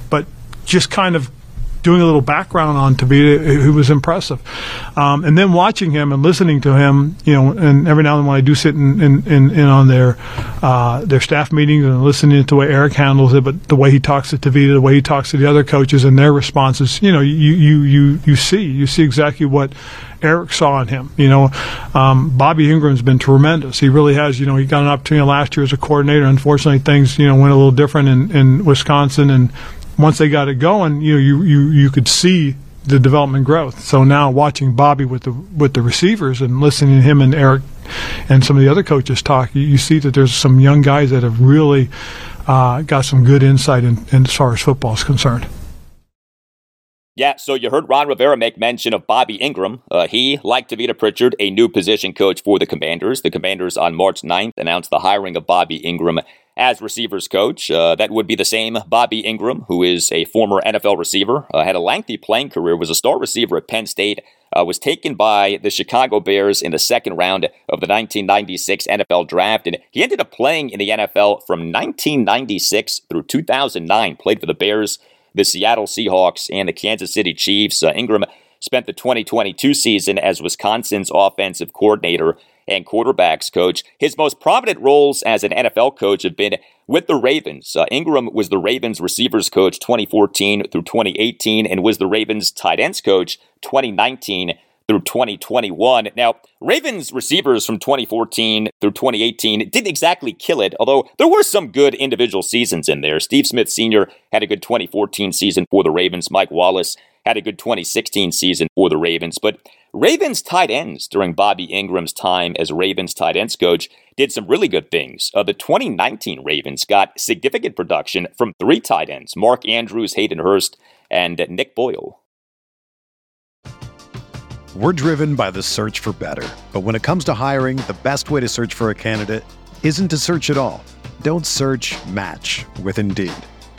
But just kind of doing a little background on Tavita, who was impressive. Um, and then watching him and listening to him, you know, and every now and then when I do sit in, in, in, in on their uh, their staff meetings and listening to the way Eric handles it, but the way he talks to Tavita, the way he talks to the other coaches and their responses, you know, you you you you see you see exactly what Eric saw in him. You know, um, Bobby Engram's been tremendous. He really has. You know, he got an opportunity last year as a coordinator. Unfortunately, things you know went a little different in, in Wisconsin, and once they got it going, you know, you you you could see the development growth. So now watching Bobby with the with the receivers and listening to him and Eric and some of the other coaches talk, you, you see that there's some young guys that have really uh, got some good insight in, in as far as football is concerned. Yeah, so you heard Ron Rivera make mention of Bobby Engram. Uh, he, like Tavita Pritchard, a new position coach for the Commanders. The Commanders on March 9th announced the hiring of Bobby Engram as receivers coach. Uh, that would be the same Bobby Engram, who is a former NFL receiver, uh, had a lengthy playing career, was a star receiver at Penn State, uh, was taken by the Chicago Bears in the second round of the 1996 NFL draft, and he ended up playing in the NFL from 1996 through 2009, played for the Bears the Seattle Seahawks and the Kansas City Chiefs. Uh, Engram spent the 2022 season as Wisconsin's offensive coordinator and quarterbacks coach. His most prominent roles as an NFL coach have been with the Ravens. Uh, Engram was the Ravens receivers coach 2014 through 2018 and was the Ravens tight ends coach 2019 through 2021. Now, Ravens receivers from 2014 through 2018 didn't exactly kill it, although there were some good individual seasons in there. Steve Smith Sr. had a good 2014 season for the Ravens. Mike Wallace had a good 2016 season for the Ravens. But Ravens tight ends during Bobby Engram's time as Ravens tight ends coach did some really good things. Uh, the 2019 Ravens got significant production from three tight ends Mark Andrews, Hayden Hurst, and Nick Boyle. We're driven by the search for better. But when it comes to hiring, the best way to search for a candidate isn't to search at all. Don't search match with Indeed.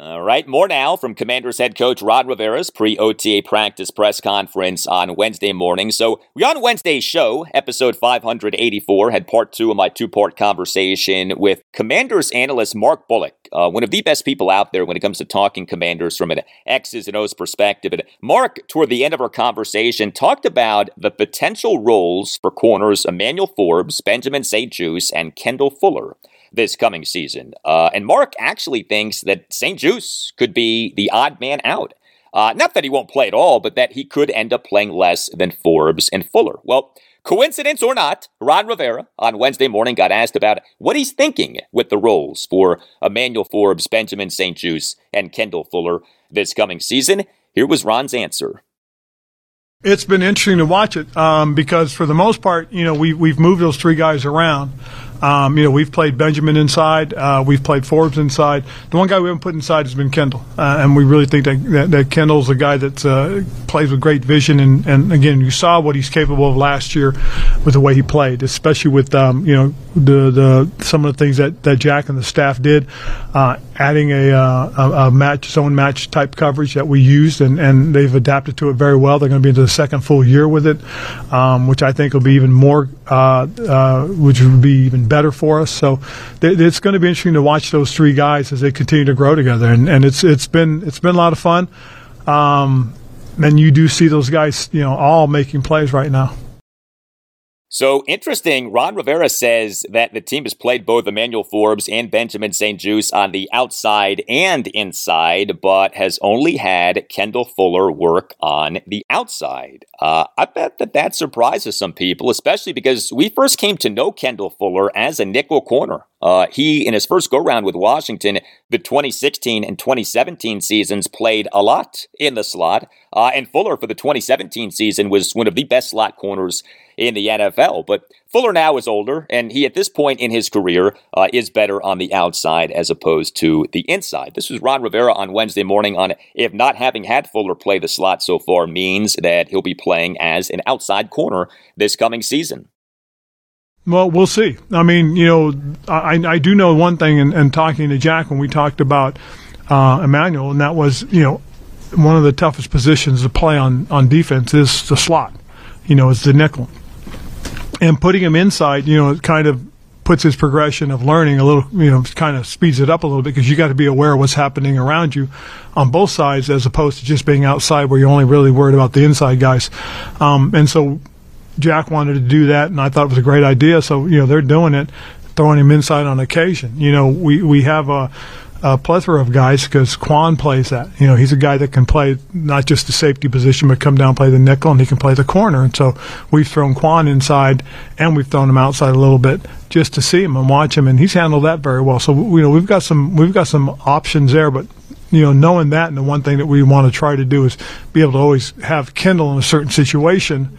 All right, more now from Commanders head coach Ron Rivera's pre OTA practice press conference on Wednesday morning. So, we on Wednesday's show, episode 584, had part two of my two part conversation with Commanders analyst Mark Bullock, uh, one of the best people out there when it comes to talking Commanders from an X's and O's perspective. And Mark, toward the end of our conversation, talked about the potential roles for corners Emmanuel Forbes, Benjamin St-Juste, and Kendall Fuller this coming season. Uh, and Mark actually thinks that St-Juste could be the odd man out. Uh, not that he won't play at all, but that he could end up playing less than Forbes and Fuller. Well, coincidence or not, Ron Rivera on Wednesday morning got asked about what he's thinking with the roles for Emmanuel Forbes, Benjamin St-Juste, and Kendall Fuller this coming season. Here was Ron's answer. It's been interesting to watch it um, because, for the most part, you know, we, we've moved those three guys around. Um, you know, we've played Benjamin inside, uh, we've played Forbes inside. The one guy we haven't put inside has been Kendall, uh, and we really think that, that, that Kendall's a guy that uh, plays with great vision. And, and again, you saw what he's capable of last year with the way he played, especially with um, you know the the some of the things that, that Jack and the staff did, uh, adding a, uh, a, a match zone match type coverage that we used, and, and they've adapted to it very well. They're going to be into the second full year with it, um, which I think will be even more, uh, uh, which would be even better for us. So th- it's going to be interesting to watch those three guys as they continue to grow together, and, and it's it's been it's been a lot of fun. Um, and you do see those guys, you know, all making plays right now. So interesting. Ron Rivera says that the team has played both Emmanuel Forbes and Benjamin St-Juste on the outside and inside, but has only had Kendall Fuller work on the outside. Uh, I bet that that surprises some people, especially because we first came to know Kendall Fuller as a nickel corner. Uh, he, in his first go round with Washington, the 2016 and 2017 seasons, played a lot in the slot. Uh, and Fuller for the 2017 season was one of the best slot corners in the NFL. But Fuller now is older, and he, at this point in his career, uh, is better on the outside as opposed to the inside. This was Ron Rivera on Wednesday morning on if not having had Fuller play the slot so far means that he'll be playing as an outside corner this coming season. Well, we'll see. I mean, you know, I, I do know one thing, and, talking to Jack when we talked about uh, Emmanuel, and that was, you know, one of the toughest positions to play on, on defense is the slot. You know, it's the nickel. And putting him inside, you know, it kind of puts his progression of learning a little, you know, kind of speeds it up a little bit because you got to be aware of what's happening around you on both sides as opposed to just being outside where you're only really worried about the inside guys. Um, and so Jack wanted to do that, and I thought it was a great idea. So you know they're doing it, throwing him inside on occasion. You know we we have a, a plethora of guys because Quan plays that. You know he's a guy that can play not just the safety position, but come down play the nickel, and he can play the corner. And so we've thrown Quan inside, and we've thrown him outside a little bit just to see him and watch him, and he's handled that very well. So you know we've got some we've got some options there, but you know, knowing that, and the one thing that we want to try to do is be able to always have Kendall in a certain situation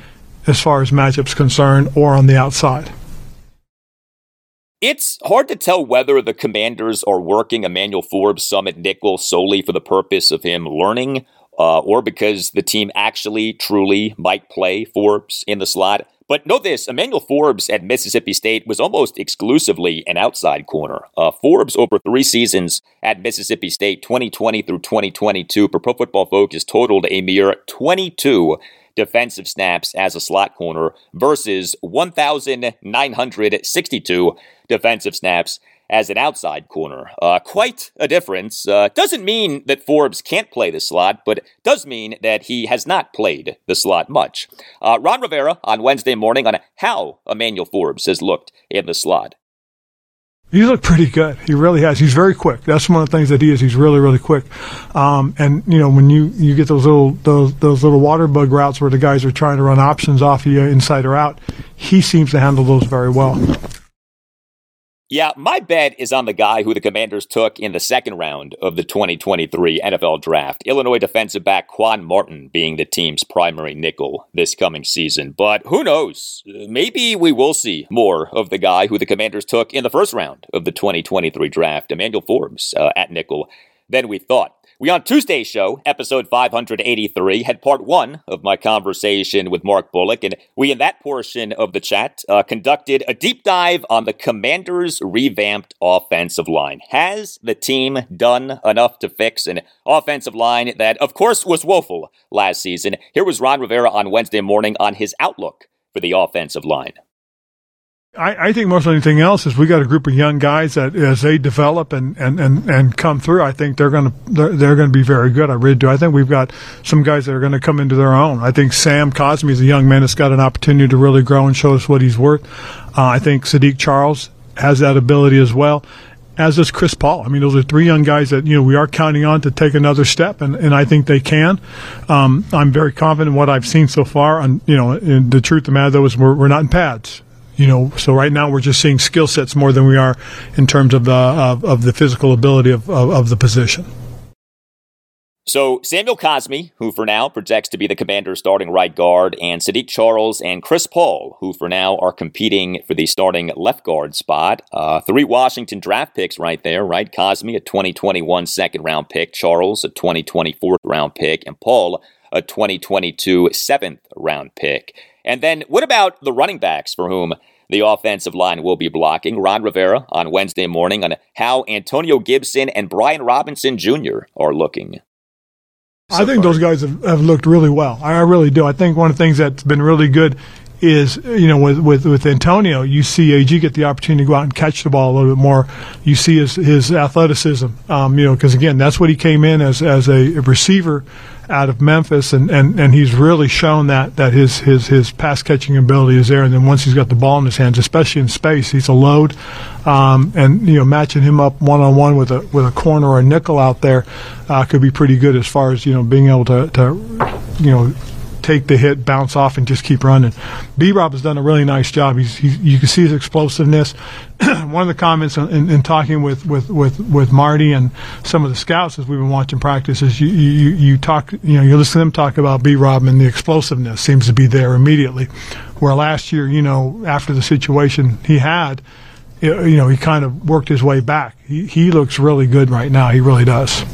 as far as matchups concerned or on the outside. It's hard to tell whether the commanders are working Emmanuel Forbes Summit Nickel solely for the purpose of him learning uh, or because the team actually truly might play Forbes in the slot. But know this Emmanuel Forbes at Mississippi State was almost exclusively an outside corner. Uh, Forbes, over three seasons at Mississippi State, 2020 through 2022, per Pro Football Focus, totaled a mere 22 defensive snaps as a slot corner versus 1,962 defensive snaps as an outside corner. Uh, quite a difference. Uh, doesn't mean that Forbes can't play the slot, but does mean that he has not played the slot much. Uh, Ron Rivera on Wednesday morning on how Emmanuel Forbes has looked in the slot. He's looked pretty good. He really has. He's very quick. That's one of the things that he is. He's really, really quick. Um, and you know, when you, you get those little those those little water bug routes where the guys are trying to run options off of you inside or out, he seems to handle those very well. Yeah, my bet is on the guy who the Commanders took in the second round of the 2023 NFL Draft. Illinois defensive back Quan Martin being the team's primary nickel this coming season. But who knows? Maybe we will see more of the guy who the Commanders took in the first round of the 2023 Draft, Emmanuel Forbes, uh, at nickel, than we thought. We on Tuesday's show, episode 583, had part one of my conversation with Mark Bullock, and we, in that portion of the chat, uh, conducted a deep dive on the Commanders' revamped offensive line. Has the team done enough to fix an offensive line that, of course, was woeful last season? Here was Ron Rivera on Wednesday morning on his outlook for the offensive line. I, I, think most of anything else is we got a group of young guys that as they develop and, and, and, and come through, I think they're going to they're, they're going to be very good. I really do. I think we've got some guys that are going to come into their own. I think Sam Cosmi is a young man that's got an opportunity to really grow and show us what he's worth. Uh, I think Saahdiq Charles has that ability as well. As does Chris Paul. I mean, those are three young guys that you know we are counting on to take another step, and, and I think they can. Um, I'm very confident in what I've seen so far. And you know, the truth of the matter though is we're, we're not in pads you know, so right now we're just seeing skill sets more than we are in terms of the of, of the physical ability of, of, of the position. So Samuel Cosmi, who for now projects to be the commander's starting right guard, and Saahdiq Charles and Chris Paul, who for now are competing for the starting left guard spot. Uh, three Washington draft picks right there, right? Cosmi, a 2021 second round pick, Charles, a 2024 round pick, and Paul, a 2022 seventh round pick. And then what about the running backs for whom the offensive line will be blocking? Ron Rivera on Wednesday morning on how Antonio Gibson and Brian Robinson Jr. are looking. So I think far. those guys have, have looked really well. I really do. I think one of the things that's been really good is you know with, with with Antonio, you see AG get the opportunity to go out and catch the ball a little bit more. You see his his athleticism, um, you know, because again, that's what he came in as as a receiver out of Memphis, and, and, and he's really shown that that his his his pass catching ability is there. And then once he's got the ball in his hands, especially in space, he's a load. Um, and you know, matching him up one on one with a with a corner or a nickel out there uh, could be pretty good as far as you know being able to to you know take the hit, bounce off, and just keep running. B Rob has done a really nice job. He's, he's you can see his explosiveness. One of the comments in, in, talking with, with, with, with Marty and some of the scouts as we've been watching practice is you, you, you talk, you know, you listen to them talk about B Rob and the explosiveness seems to be there immediately. Where last year, you know, after the situation he had, you know, he kind of worked his way back. He, he looks really good right now. He really does.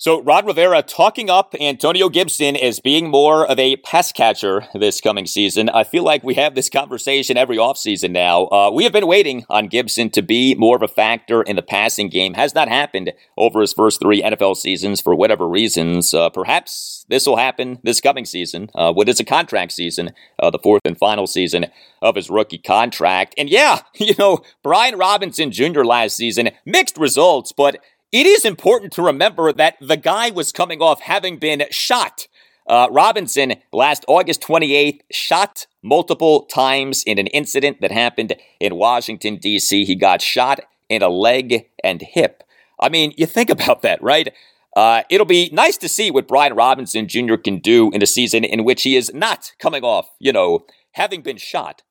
So Ron Rivera talking up Antonio Gibson as being more of a pass catcher this coming season. I feel like we have this conversation every offseason now. Uh, we have been waiting on Gibson to be more of a factor in the passing game. Has not happened over his first three NFL seasons for whatever reasons. Uh, perhaps this will happen this coming season. Uh, what is a contract season? Uh, the fourth and final season of his rookie contract. And yeah, you know, Brian Robinson Jr. last season, mixed results, but it is important to remember that the guy was coming off having been shot. Uh, Robinson, last August 28th, shot multiple times in an incident that happened in Washington, D.C. He got shot in a leg and hip. I mean, you think about that, right? Uh, it'll be nice to see what Brian Robinson Jr. can do in a season in which he is not coming off, you know, having been shot.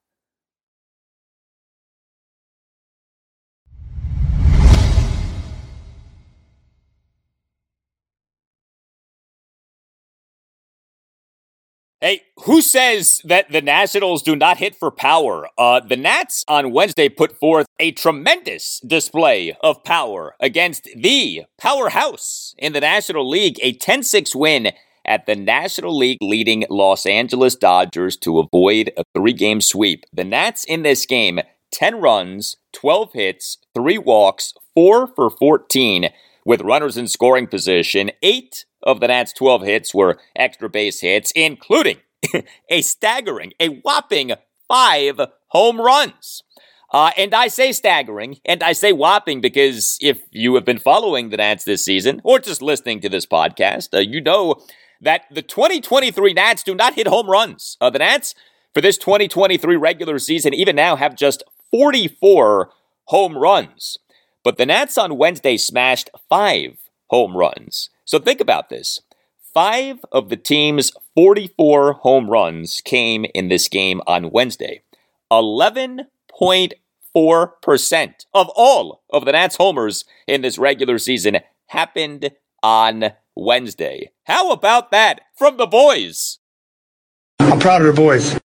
Hey, who says that the Nationals do not hit for power? Uh, the Nats on Wednesday put forth a tremendous display of power against the powerhouse in the National League, a 10 6 win at the National League leading Los Angeles Dodgers to avoid a three game sweep. The Nats in this game, 10 runs, 12 hits, 3 walks, 4 for 14 with runners in scoring position, 8 of the Nats' 12 hits were extra base hits, including a staggering, a whopping five home runs. Uh, and I say staggering, and I say whopping because if you have been following the Nats this season, or just listening to this podcast, uh, you know that the 2023 Nats do not hit home runs. Uh, the Nats, for this 2023 regular season, even now have just 44 home runs. But the Nats on Wednesday smashed five home runs. So think about this. Five of the team's 44 home runs came in this game on Wednesday. 11.4% of all of the Nats homers in this regular season happened on Wednesday. How about that from the boys? I'm proud of the boys.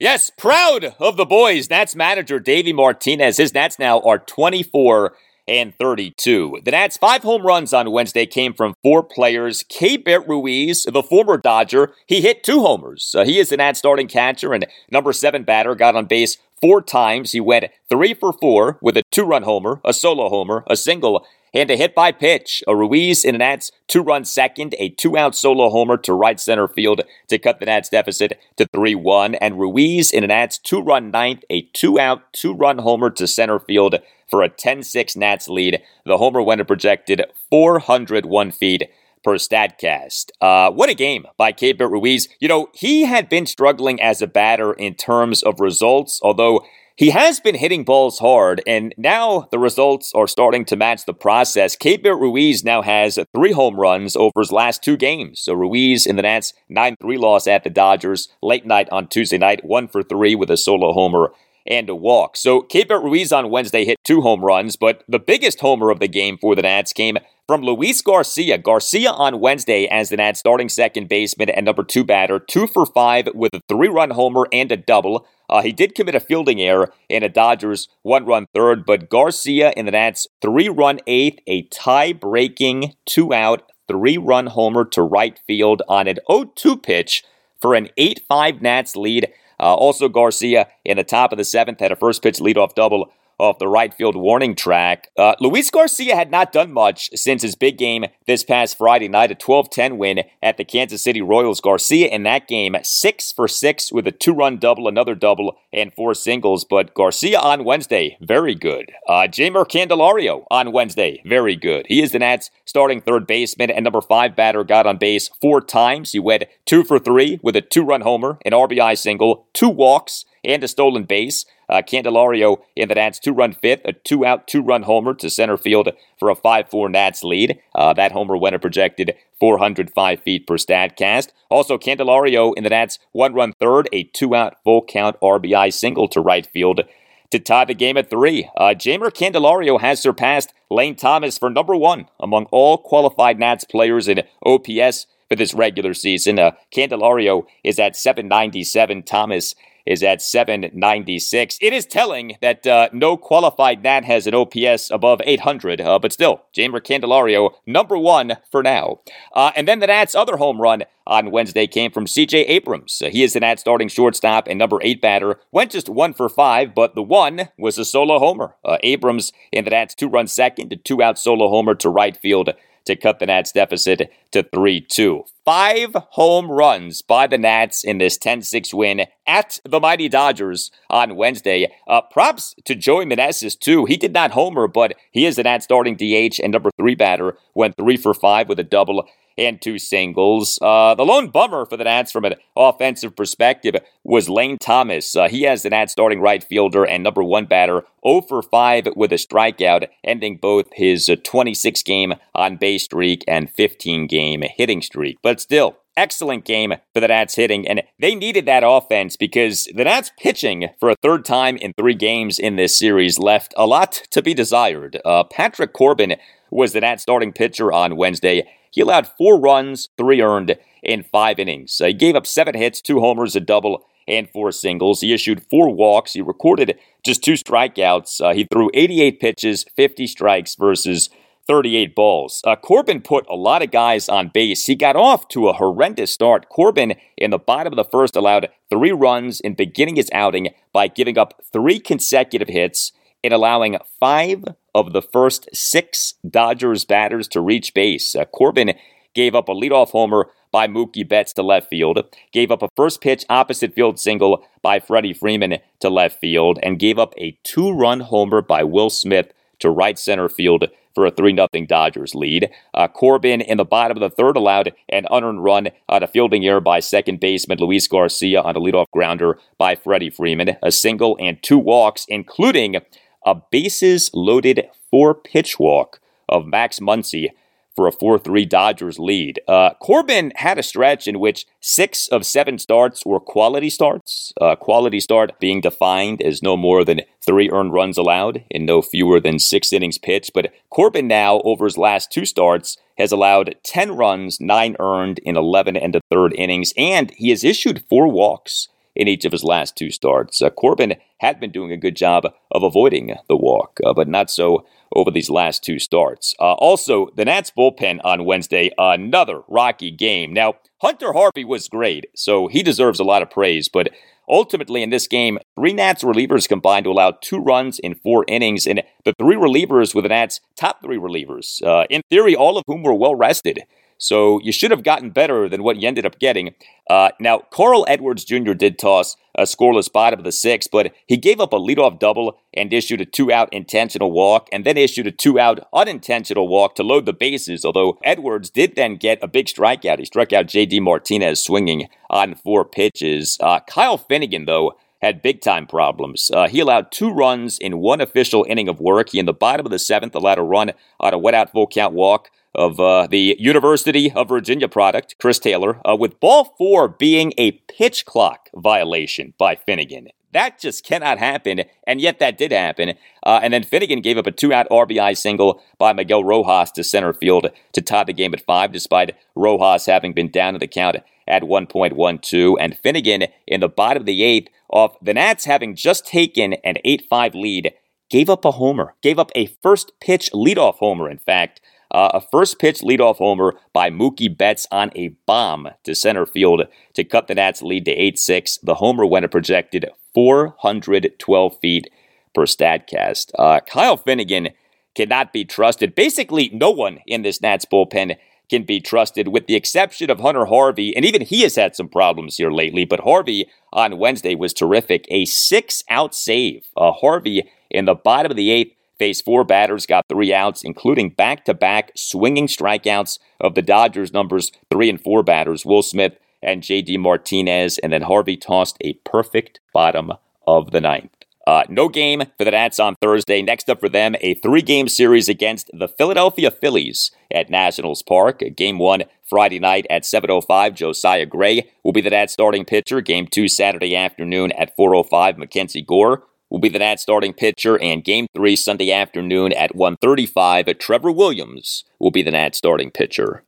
Yes, proud of the boys. Nats manager Davey Martinez. His Nats now are 24 and 32. The Nats' five home runs on Wednesday came from four players. Keibert Ruiz, the former Dodger, he hit two homers. Uh, he is the Nats starting catcher and number seven batter, got on base four times. He went three for four with a two run homer, a solo homer, a single, and a hit by pitch. A Ruiz in the Nats two run second, a two out solo homer to right center field to cut the Nats deficit to 3 1. And Ruiz in the Nats two run ninth, a two out, two run homer to center field for a 10 6 Nats lead. The homer went a projected 401 feet per StatCast. Uh, what a game by Keibert Ruiz. You know, he had been struggling as a batter in terms of results, although he has been hitting balls hard, and now the results are starting to match the process. Keibert Ruiz now has three home runs over his last two games. So Ruiz in the Nats 9 3 loss at the Dodgers late night on Tuesday night, one for three with a solo homer and a walk. So Keibert Ruiz on Wednesday hit two home runs, but the biggest homer of the game for the Nats came from Luis Garcia. Garcia on Wednesday as the Nats starting second baseman and number two batter, two for five with a three run homer and a double. Uh, he did commit a fielding error in a Dodgers one run third, but Garcia in the Nats three run eighth, a tie breaking two out, three run homer to right field on an 0 2 pitch for an 8 5 Nats lead. Uh, also, Garcia in the top of the seventh had a first pitch leadoff double off the right field warning track. Uh, Luis Garcia had not done much since his big game this past Friday night, a 12 10 win at the Kansas City Royals. Garcia in that game, six for six with a two run double, another double, and four singles. But Garcia on Wednesday, very good. Uh, Jeimer Candelario on Wednesday, very good. He is the Nats starting third baseman and number five batter, got on base four times. He went two for three with a two run homer, an RBI single, two walks, and a stolen base. Uh, Candelario in the Nats two run fifth, a two out, two run homer to center field for a 5 4 Nats lead. Uh, that homer went a projected 405 feet per Statcast. Also, Candelario in the Nats one run third, a two out, full count RBI single to right field to tie the game at three. Uh, Jeimer Candelario has surpassed Lane Thomas for number one among all qualified Nats players in OPS for this regular season. Uh, Candelario is at 797. Thomas is at 796. It is telling that uh, no qualified Nat has an OPS above 800, uh, but still, Jeimer Candelario, number one for now. Uh, and then the Nats' other home run on Wednesday came from CJ Abrams. Uh, he is the Nats starting shortstop and number eight batter. Went just one for five, but the one was a solo homer. Uh, Abrams in the Nats' two run second, a two out solo homer to right field to cut the Nats deficit to 3 2. Five home runs by the Nats in this 10 6 win at the mighty Dodgers on Wednesday. Uh, props to Joey Meneses, too. He did not homer, but he is the Nats starting DH and number three batter. Went three for five with a double and two singles. Uh, the lone bummer for the Nats from an offensive perspective was Lane Thomas. Uh, he has the Nats starting right fielder and number one batter 0 for 5 with a strikeout, ending both his uh, 26 game on base streak and 15 game hitting streak. But still, excellent game for the Nats hitting, and they needed that offense because the Nats pitching for a third time in three games in this series left a lot to be desired. Uh, Patrick Corbin was the Nats starting pitcher on Wednesday. He allowed four runs, three earned in five innings. He gave up seven hits, two homers, a double, and four singles. He issued four walks. He recorded just two strikeouts. Uh, he threw 88 pitches, 50 strikes versus 38 balls. Uh, Corbin put a lot of guys on base. He got off to a horrendous start. Corbin, in the bottom of the first, allowed three runs in beginning his outing by giving up three consecutive hits and allowing five of the first six Dodgers batters to reach base. Uh, Corbin gave up a leadoff homer by Mookie Betts to left field, gave up a first pitch opposite field single by Freddie Freeman to left field, and gave up a two run homer by Will Smith to right center field for a 3 0 Dodgers lead. Uh, Corbin in the bottom of the third allowed an unearned run on a fielding error by second baseman Luis Garcia on a leadoff grounder by Freddie Freeman, a single and two walks, including a bases loaded four pitch walk of Max Muncy for a 4 3 Dodgers lead. Uh, Corbin had a stretch in which six of seven starts were quality starts. Uh, quality start being defined as no more than three earned runs allowed in no fewer than six innings pitched. But Corbin now, over his last two starts, has allowed 10 runs, nine earned in 11 and a third innings, and he has issued four walks in each of his last two starts. Uh, Corbin had been doing a good job of avoiding the walk, uh, but not so over these last two starts. Uh, also, the Nats bullpen on Wednesday, another rocky game. Now, Hunter Harvey was great, so he deserves a lot of praise, but ultimately in this game, three Nats relievers combined to allow two runs in four innings, and the three relievers were the Nats' top three relievers, uh, in theory, all of whom were well rested. So you should have gotten better than what you ended up getting. Uh, now, Carl Edwards Jr. did toss a scoreless bottom of the sixth, but he gave up a leadoff double and issued a two out intentional walk, and then issued a two out unintentional walk to load the bases. Although Edwards did then get a big strikeout. He struck out J.D. Martinez swinging on four pitches. Uh, Kyle Finnegan, though, had big time problems. Uh, he allowed two runs in one official inning of work. He, in the bottom of the seventh, allowed a run on a wet out full count walk of uh, the University of Virginia product, Chris Taylor, uh, with ball four being a pitch clock violation by Finnegan. That just cannot happen, and yet that did happen. Uh, and then Finnegan gave up a two-out RBI single by Miguel Rojas to center field to tie the game at five, despite Rojas having been down to the count at 1.12. And Finnegan in the bottom of the eighth, off the Nats having just taken an 8-5 lead, gave up a homer, gave up a first pitch leadoff homer, in fact. Uh, a first pitch leadoff homer by Mookie Betts on a bomb to center field to cut the Nats lead to 8 6. The homer went a projected 412 feet per StatCast. Uh, Kyle Finnegan cannot be trusted. Basically, no one in this Nats bullpen can be trusted, with the exception of Hunter Harvey. And even he has had some problems here lately. But Harvey on Wednesday was terrific. A six out save. Uh, Harvey in the bottom of the eighth faced four batters, got three outs, including back to back swinging strikeouts of the Dodgers' numbers three and four batters, Will Smith and JD Martinez. And then Harvey tossed a perfect bottom of the ninth. Uh, no game for the Nats on Thursday. Next up for them, a three game series against the Philadelphia Phillies at Nationals Park. Game one Friday night at 7.05. Josiah Gray will be the Nats starting pitcher. Game two Saturday afternoon at 4.05. Mackenzie Gore will be the Nats starting pitcher, and Game 3 Sunday afternoon at 1:35. Trevor Williams will be the Nats starting pitcher.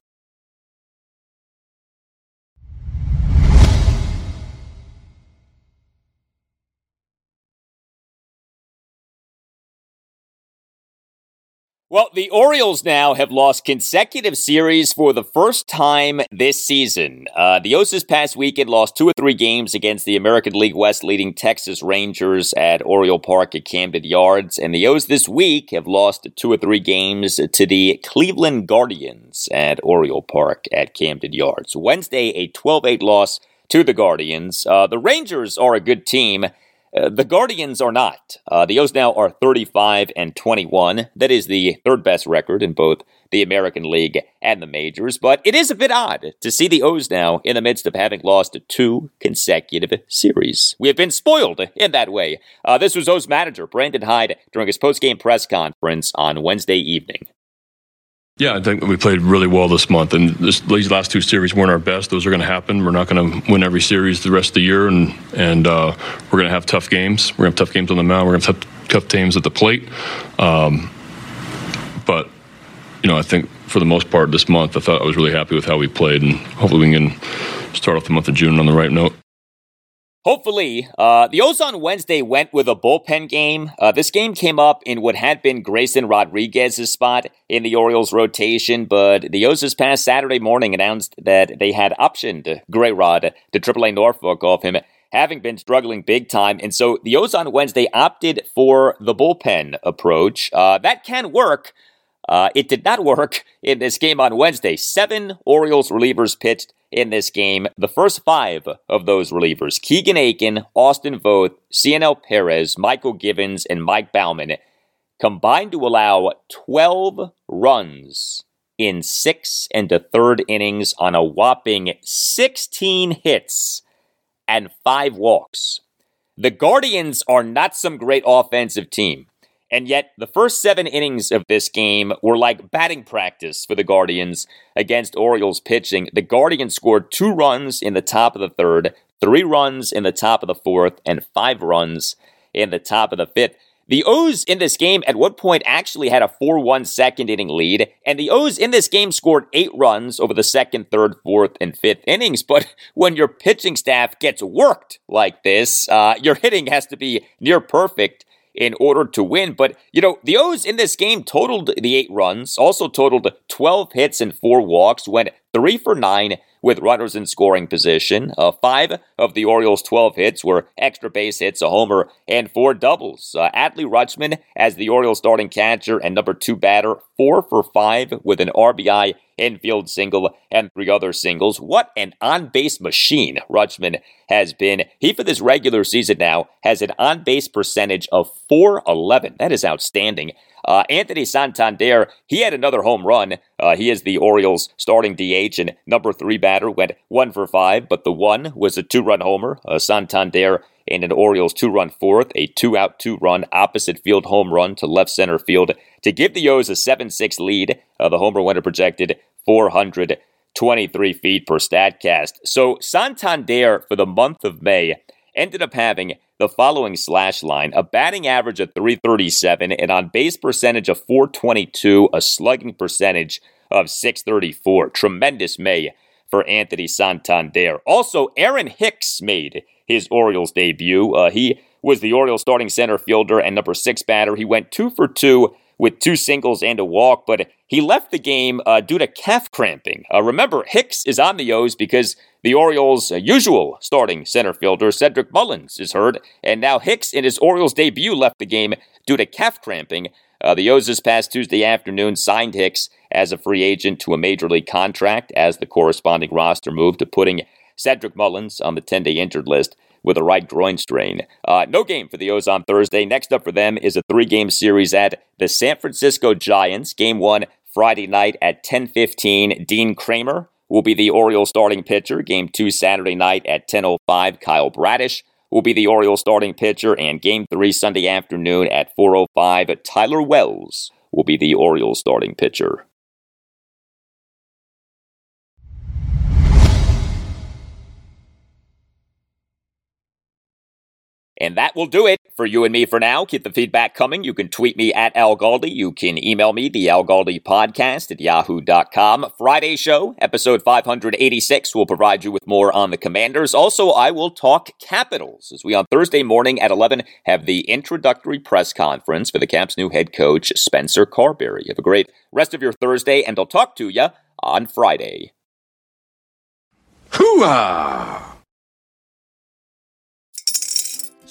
Well, the Orioles now have lost consecutive series for the first time this season. Uh, the O's this past weekend lost two or three games against the American League West leading Texas Rangers at Oriole Park at Camden Yards. And the O's this week have lost two or three games to the Cleveland Guardians at Oriole Park at Camden Yards. Wednesday, a 12 8 loss to the Guardians. Uh, the Rangers are a good team. Uh, the Guardians are not. Uh, the O's now are 35 and 21. That is the third best record in both the American League and the majors. But it is a bit odd to see the O's now in the midst of having lost two consecutive series. We have been spoiled in that way. Uh, this was O's manager Brandon Hyde during his post-game press conference on Wednesday evening. Yeah, I think we played really well this month, and this, these last two series weren't our best. Those are going to happen. We're not going to win every series the rest of the year, and and uh, we're going to have tough games. We're going to have tough games on the mound. We're going to have tough, games at the plate. Um, but you know, I think for the most part this month, I thought I was really happy with how we played, and hopefully we can start off the month of June on the right note. Hopefully, uh, the O's on Wednesday went with a bullpen game. Uh, this game came up in what had been Grayson Rodriguez's spot in the Orioles rotation, but the O's this past Saturday morning announced that they had optioned Gray Rod to AAA Norfolk off him having been struggling big time. And so the O's on Wednesday opted for the bullpen approach. Uh, that can work. Uh, it did not work in this game on Wednesday. Seven Orioles relievers pitched in this game. The first five of those relievers, Keegan Akin, Austin Voth, Cionel Perez, Mychal Givens, and Mike Bauman combined to allow 12 runs in six and a third innings on a whopping 16 hits and five walks. The Guardians are not some great offensive team. And yet, the first seven innings of this game were like batting practice for the Guardians against Orioles pitching. The Guardians scored two runs in the top of the third, three runs in the top of the fourth, and five runs in the top of the fifth. The O's in this game at one point actually had a 4 1 second inning lead, and the O's in this game scored eight runs over the second, third, fourth, and fifth innings. But when your pitching staff gets worked like this, uh, your hitting has to be near perfect in order to win. But, you know, the O's in this game totaled the eight runs, also totaled 12 hits and four walks, went three for nine with runners in scoring position. Uh, five of the Orioles' 12 hits were extra base hits, a homer, and four doubles. Uh, Adley Rutschman, as the Orioles' starting catcher and number two batter, four for five with an RBI infield single and three other singles. What an on base machine Rutschman has been. He, for this regular season now, has an on base percentage of 411. That is outstanding. Uh, Anthony Santander, he had another home run. Uh, he is the Orioles' starting DH and number three batter, went one for five, but the one was a two run homer. Uh, Santander and an Orioles two run fourth, a two out, two run opposite field home run to left center field to give the O's a 7 6 lead. Uh, the homer winner projected 423 feet per StatCast. So Santander for the month of May ended up having the following slash line a batting average of 337, and on base percentage of 422, a slugging percentage of 634. Tremendous May for Anthony Santander. Also, Aaron Hicks made his Orioles debut. Uh, he was the Orioles starting center fielder and number six batter. He went two for two with two singles and a walk, but he left the game uh, due to calf cramping. Uh, remember, Hicks is on the O's because the Orioles' uh, usual starting center fielder, Cedric Mullins, is hurt, and now Hicks, in his Orioles debut, left the game due to calf cramping. Uh, the O's this past Tuesday afternoon signed Hicks as a free agent to a major league contract as the corresponding roster moved to putting Cedric Mullins on the 10 day injured list with a right groin strain. Uh, no game for the O's on Thursday. Next up for them is a three game series at the San Francisco Giants. Game one Friday night at 10:15. Dean Kremer will be the Orioles starting pitcher. Game two Saturday night at 10:05. Kyle Bradish will be the Orioles starting pitcher, and Game three Sunday afternoon at 4:05. Tyler Wells will be the Orioles starting pitcher. And that will do it for you and me for now. Keep the feedback coming. You can tweet me at Al Galdi. You can email me, the Al Galdi podcast at yahoo.com. Friday show, episode 586, will provide you with more on the commanders. Also, I will talk capitals as we on Thursday morning at 11 have the introductory press conference for the Caps' new head coach, Spencer Carbery. Have a great rest of your Thursday, and I'll talk to you on Friday. Hooah!